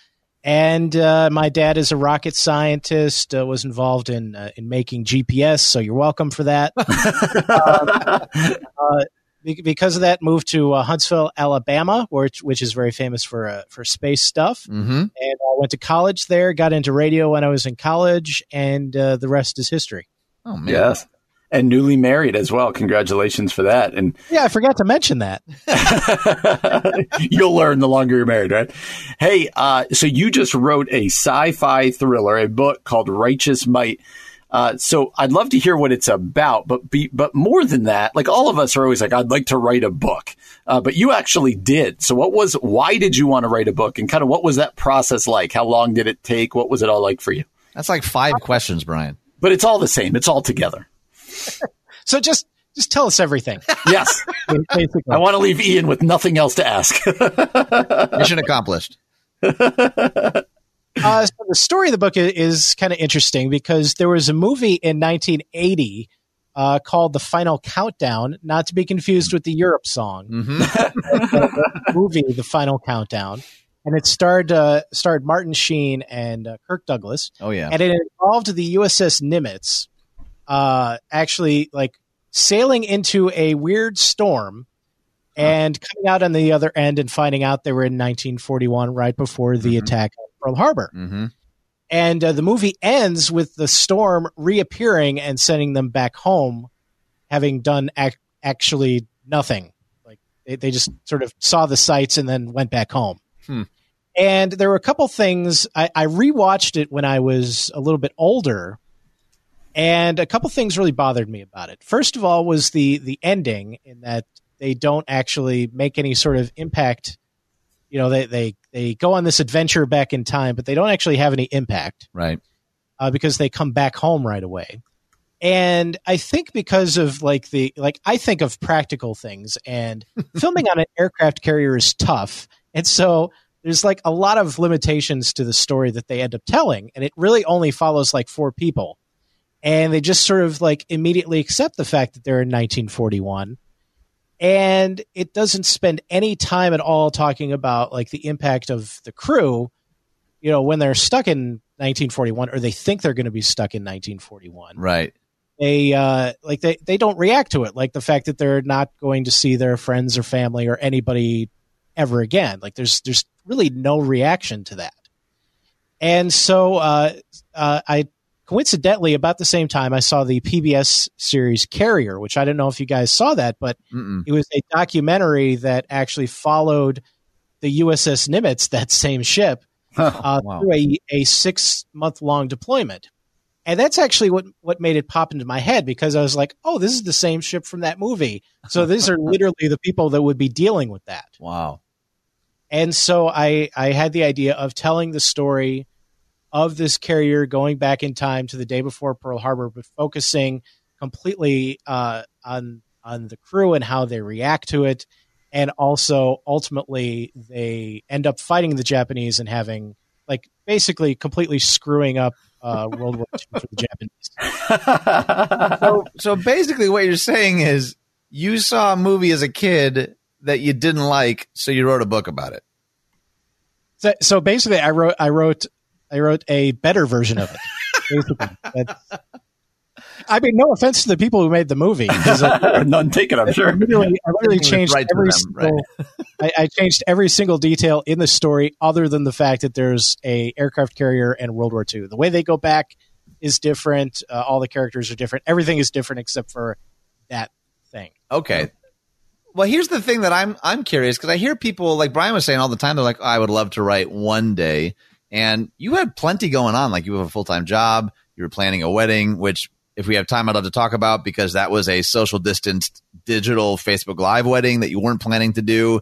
And uh, my dad is a rocket scientist. Uh, was involved in uh, in making GPS, so you're welcome for that. Uh, uh, because of that, moved to Huntsville, Alabama, which which is very famous for for space stuff. Mm-hmm. And I went to college there. Got into radio when I was in college, and the rest is history. Oh man! Yes and newly married as well. Congratulations for that. And yeah, I forgot to mention that. You'll learn the longer you're married, right? Hey, uh, so you just wrote a sci-fi thriller, a book called Righteous Might. Uh, so I'd love to hear what it's about, but be, but more than that, like all of us are always like, I'd like to write a book, uh, but you actually did. So what was, why did you want to write a book, and kind of what was that process like? How long did it take? What was it all like for you? That's like five questions, Brian. But it's all the same. It's all together. so just just tell us everything. Yes. I want to leave Ian with nothing else to ask. Mission accomplished. Uh, so the story of the book is, is kind of interesting because there was a movie in 1980 uh, called The Final Countdown, not to be confused with the Europe song. Mm-hmm. movie, The Final Countdown, and it starred uh, starred Martin Sheen and uh, Kirk Douglas. Oh yeah, and it involved the USS Nimitz, uh, actually like sailing into a weird storm and coming out on the other end and finding out they were in 1941, right before the mm-hmm. attack on Pearl Harbor. Mm-hmm. And uh, the movie ends with the storm reappearing and sending them back home, having done ac- actually nothing. Like they, they, just sort of saw the sights and then went back home. Hmm. And there were a couple things I, I rewatched it when I was a little bit older and a couple things really bothered me about it. First of all, was the the ending in that they don't actually make any sort of impact. You know, they they they go on this adventure back in time, but they don't actually have any impact, right? Uh, because they come back home right away. And I think because of like the like I think of practical things, and filming on an aircraft carrier is tough, and so there's like a lot of limitations to the story that they end up telling, and it really only follows like four people and they just sort of like immediately accept the fact that they're in 1941 and it doesn't spend any time at all talking about like the impact of the crew you know when they're stuck in 1941 or they think they're going to be stuck in 1941 right. They uh like they they don't react to it like the fact that they're not going to see their friends or family or anybody ever again. Like there's there's really no reaction to that. And so uh, uh, I coincidentally, about the same time, I saw the PBS series Carrier, which I don't know if you guys saw that, but Mm-mm. it was a documentary that actually followed the USS Nimitz, that same ship, uh, wow. through a, a six month long deployment. And that's actually what, what made it pop into my head because I was like, oh, this is the same ship from that movie. So these are literally the people that would be dealing with that. Wow. And so I, I had the idea of telling the story of this carrier going back in time to the day before Pearl Harbor, but focusing completely uh, on on the crew and how they react to it, and also ultimately they end up fighting the Japanese and having like basically completely screwing up uh, World War II for the Japanese. so, so basically, what you're saying is you saw a movie as a kid that you didn't like, so you wrote a book about it. So, so basically, I wrote I wrote I wrote a better version of it. Basically, I mean, no offense to the people who made the movie. Uh, None taken, I'm sure. I literally, I literally changed right every them, single. Right. I, I, changed every single detail in the story, other than the fact that there's a aircraft carrier and World War II. The way they go back is different. Uh, all the characters are different. Everything is different except for that thing. Okay. Well, here's the thing that I'm I'm curious because I hear people like Brian was saying all the time. They're like, oh, I would love to write one day, and you had plenty going on. Like you have a full time job. You were planning a wedding, which if we have time, I'd love to talk about because that was a social distanced digital Facebook Live wedding that you weren't planning to do.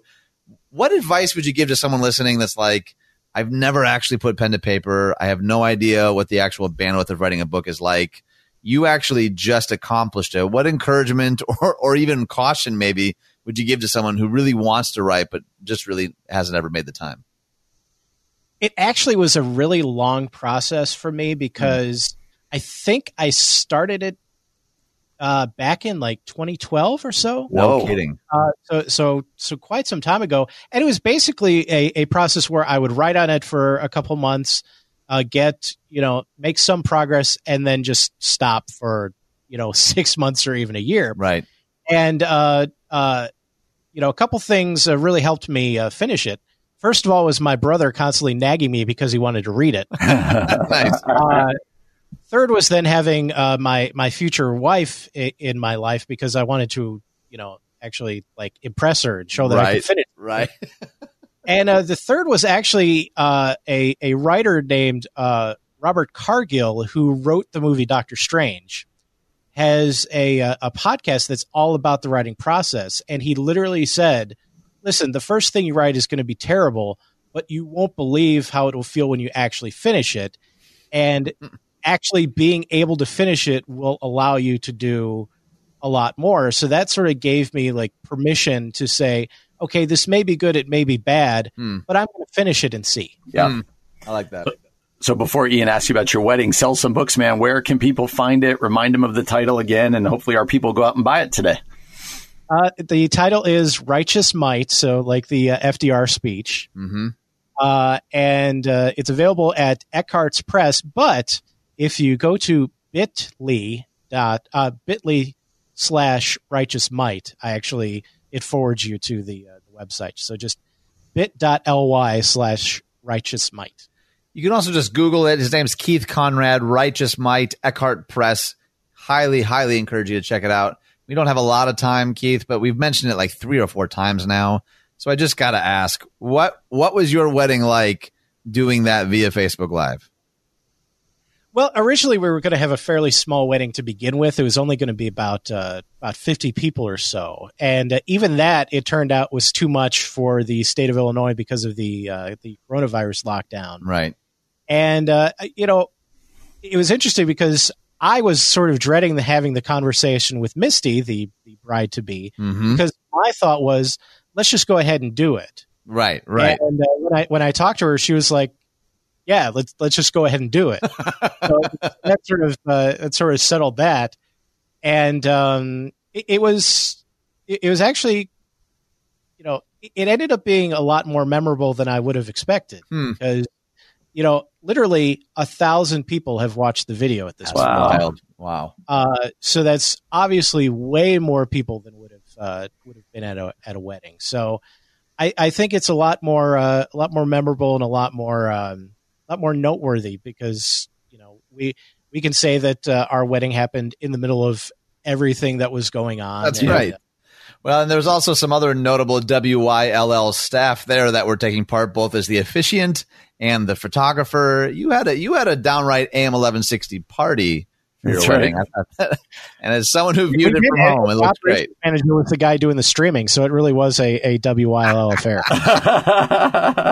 What advice would you give to someone listening that's like, I've never actually put pen to paper. I have no idea what the actual bandwidth of writing a book is like. You actually just accomplished it. What encouragement or, or even caution maybe would you give to someone who really wants to write but just really hasn't ever made the time? It actually was a really long process for me because mm. I think I started it uh, back in like 2012 or so. No kidding. Uh, so, so, so quite some time ago, and it was basically a, a process where I would write on it for a couple months, uh, get you know, make some progress, and then just stop for you know six months or even a year. Right. And uh, uh, you know, a couple things uh, really helped me uh, finish it. First of all, was my brother constantly nagging me because he wanted to read it. nice. Uh, third was then having uh, my my future wife I- in my life because I wanted to, you know, actually like impress her and show that right. I could finish. Right. and uh, the third was actually uh, a a writer named uh, Robert Cargill who wrote the movie Doctor Strange. Has a uh, a podcast that's all about the writing process, and he literally said, "Listen, the first thing you write is going to be terrible, but you won't believe how it will feel when you actually finish it." And actually being able to finish it will allow you to do a lot more. So that sort of gave me like permission to say, okay, this may be good, it may be bad, Hmm. but I'm going to finish it and see. Yeah. Hmm. I like that. So before Ian asks you about your wedding, sell some books, man. Where can people find it? Remind them of the title again, and hopefully our people go out and buy it today. Uh, the title is Righteous Might, so like the uh, FDR speech. Mm-hmm. Uh, and uh, it's available at Eckhartz Press. But if you go to bit.ly, dot, uh, bit.ly slash righteous might, I actually, it forwards you to the, uh, the website. So just bit.ly slash righteous might. You can also just Google it. His name's Keith Conrad, Righteous Might, Eckhartz Press. Highly, highly encourage you to check it out. We don't have a lot of time, Keith, but we've mentioned it like three or four times now. So I just got to ask, what what was your wedding like doing that via Facebook Live? Well, originally we were going to have a fairly small wedding to begin with. It was only going to be about uh, about fifty people or so, and uh, even that it turned out was too much for the state of Illinois because of the uh, the coronavirus lockdown. Right. And uh, you know, it was interesting because I was sort of dreading the, having the conversation with Misty, the the bride to be, Mm-hmm. because my thought was, let's just go ahead and do it. Right. Right. And uh, when I when I talked to her, she was like, "Yeah, let's let's just go ahead and do it." so that sort of uh, that sort of settled that, and um, it, it was it, it was actually, you know, it, ended up being a lot more memorable than I would have expected Hmm. because, you know, literally a thousand people have watched the video at this point. Wow. Wild. Wow. Uh, so that's obviously way more people than would have uh, would have been at a at a wedding. So I, I think it's a lot more uh, a lot more memorable and a lot more um, a lot more noteworthy because you know we we can say that uh, our wedding happened in the middle of everything that was going on. That's And, right. Well, and there's also some other notable WYLL staff there that were taking part, both as the officiant and the photographer. You had a you had a downright AM 1160 party for your That's right. wedding, thought- and as someone who viewed we it from home, it looked great. Manager was the guy doing the streaming, so it really was a, a WYLL affair.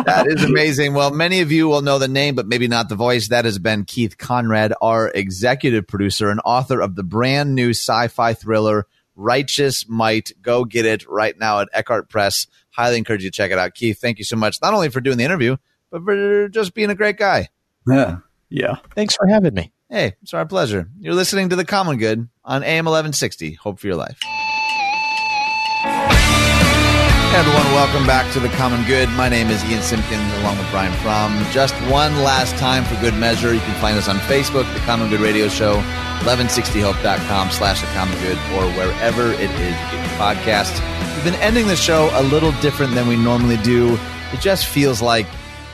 That is amazing. Well, many of you will know the name, but maybe not the voice. That has been Keith Conrad, our executive producer and author of the brand new sci-fi thriller Righteous Might. Go get it right now at Eckhartz Press. Highly encourage you to check it out. Keith, thank you so much, not only for doing the interview, but for just being a great guy. yeah. Yeah. Thanks for having me. Hey, it's our pleasure. You're listening to The Common Good on AM 1160. Hope for your life. Everyone, welcome back to The Common Good. My name is Ian Simpkins along with Brian Fromm. Just one last time for good measure, you can find us on Facebook, The Common Good Radio Show, 1160hope.com slash The Common Good, or wherever it is you get your podcasts. We've been ending the show a little different than we normally do. It just feels like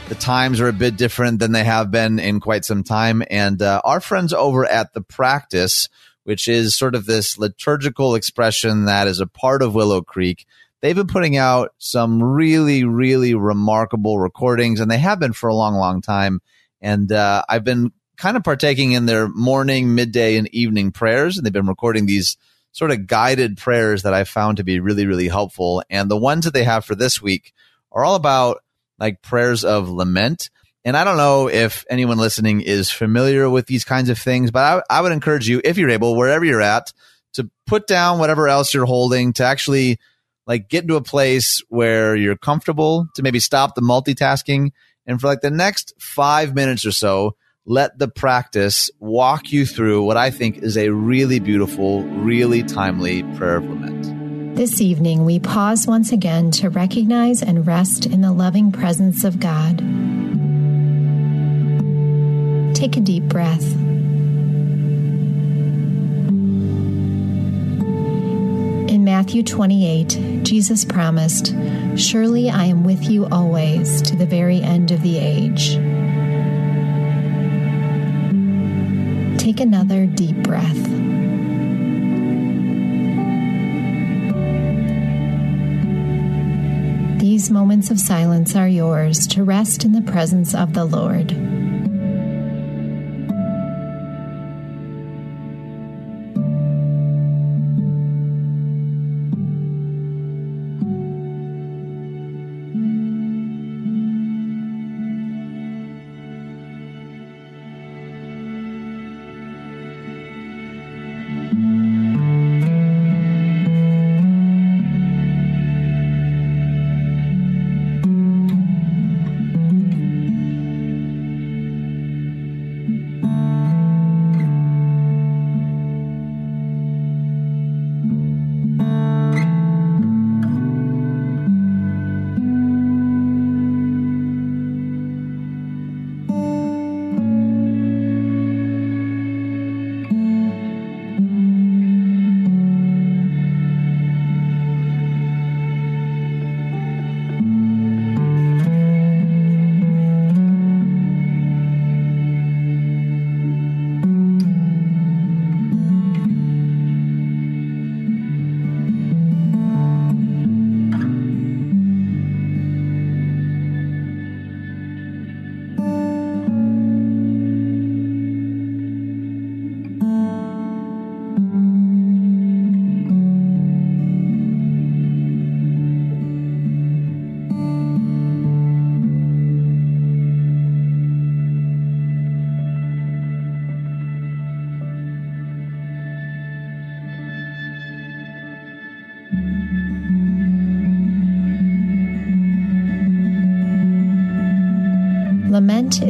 The times are a bit different than they have been in quite some time. And uh, our friends over at The Practice, which is sort of this liturgical expression that is a part of Willow Creek, they've been putting out some really, really remarkable recordings, and they have been for a long, long time. And uh, I've been kind of partaking in their morning, midday, and evening prayers, and they've been recording these sort of guided prayers that I found to be really, really helpful. And the ones that they have for this week are all about like prayers of lament. And I don't know if anyone listening is familiar with these kinds of things, but I, I would encourage you, if you're able, wherever you're at, to put down whatever else you're holding, to actually like get into a place where you're comfortable, to maybe stop the multitasking. And for like the next five minutes or so, let the practice walk you through what I think is a really beautiful, really timely prayer lament. This evening, we pause once again to recognize and rest in the loving presence of God. Take a deep breath. Matthew 28, Jesus promised, Surely I am with you always to the very end of the age. Take another deep breath. These moments of silence are yours to rest in the presence of the Lord.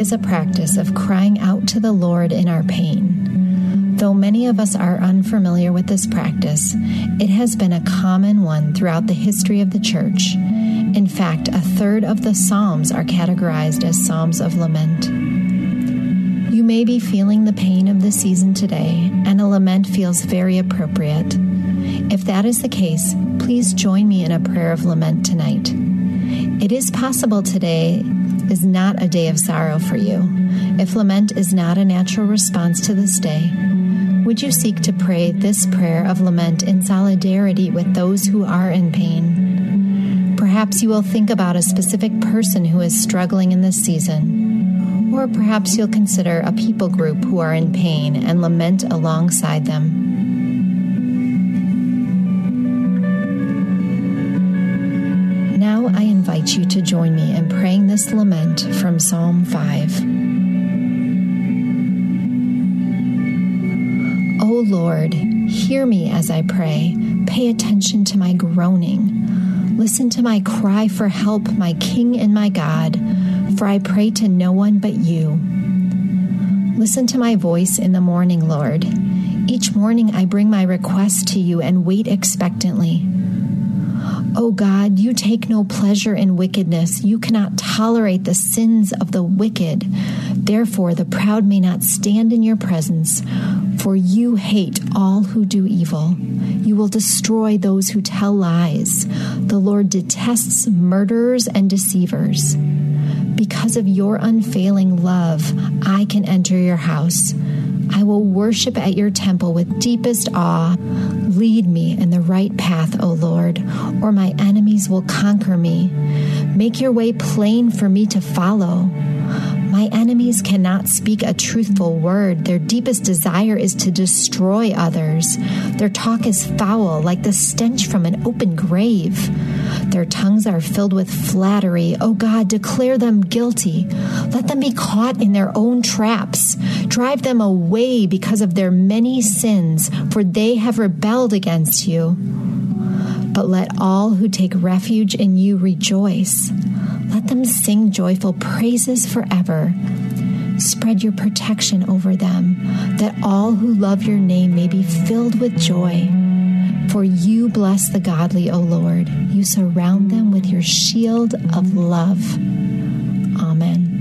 Is a practice of crying out to the Lord in our pain. Though many of us are unfamiliar with this practice, it has been a common one throughout the history of the church. In fact, a third of the Psalms are categorized as Psalms of Lament. You may be feeling the pain of the season today, and a lament feels very appropriate. If that is the case, please join me in a prayer of lament tonight. It is possible today is not a day of sorrow for you, if lament is not a natural response to this day, would you seek to pray this prayer of lament in solidarity with those who are in pain? Perhaps you will think about a specific person who is struggling in this season. Or perhaps you'll consider a people group who are in pain and lament alongside them. Invite you to join me in praying this lament from Psalm 5. O Lord, hear me as I pray. Pay attention to my groaning. Listen to my cry for help, my King and my God, for I pray to no one but you. Listen to my voice in the morning, Lord. Each morning I bring my request to you and wait expectantly. O God, you take no pleasure in wickedness. You cannot tolerate the sins of the wicked. Therefore, the proud may not stand in your presence, for you hate all who do evil. You will destroy those who tell lies. The Lord detests murderers and deceivers. Because of your unfailing love, I can enter your house. I will worship at your temple with deepest awe. Lead me in the right path, O Lord, or my enemies will conquer me. Make your way plain for me to follow. My enemies cannot speak a truthful word. Their deepest desire is to destroy others. Their talk is foul, like the stench from an open grave. Their tongues are filled with flattery. O oh God, declare them guilty. Let them be caught in their own traps. Drive them away because of their many sins, for they have rebelled against you. But let all who take refuge in you rejoice. Let them sing joyful praises forever. Spread your protection over them, that all who love your name may be filled with joy. For you bless the godly, O Lord. You surround them with your shield of love. Amen.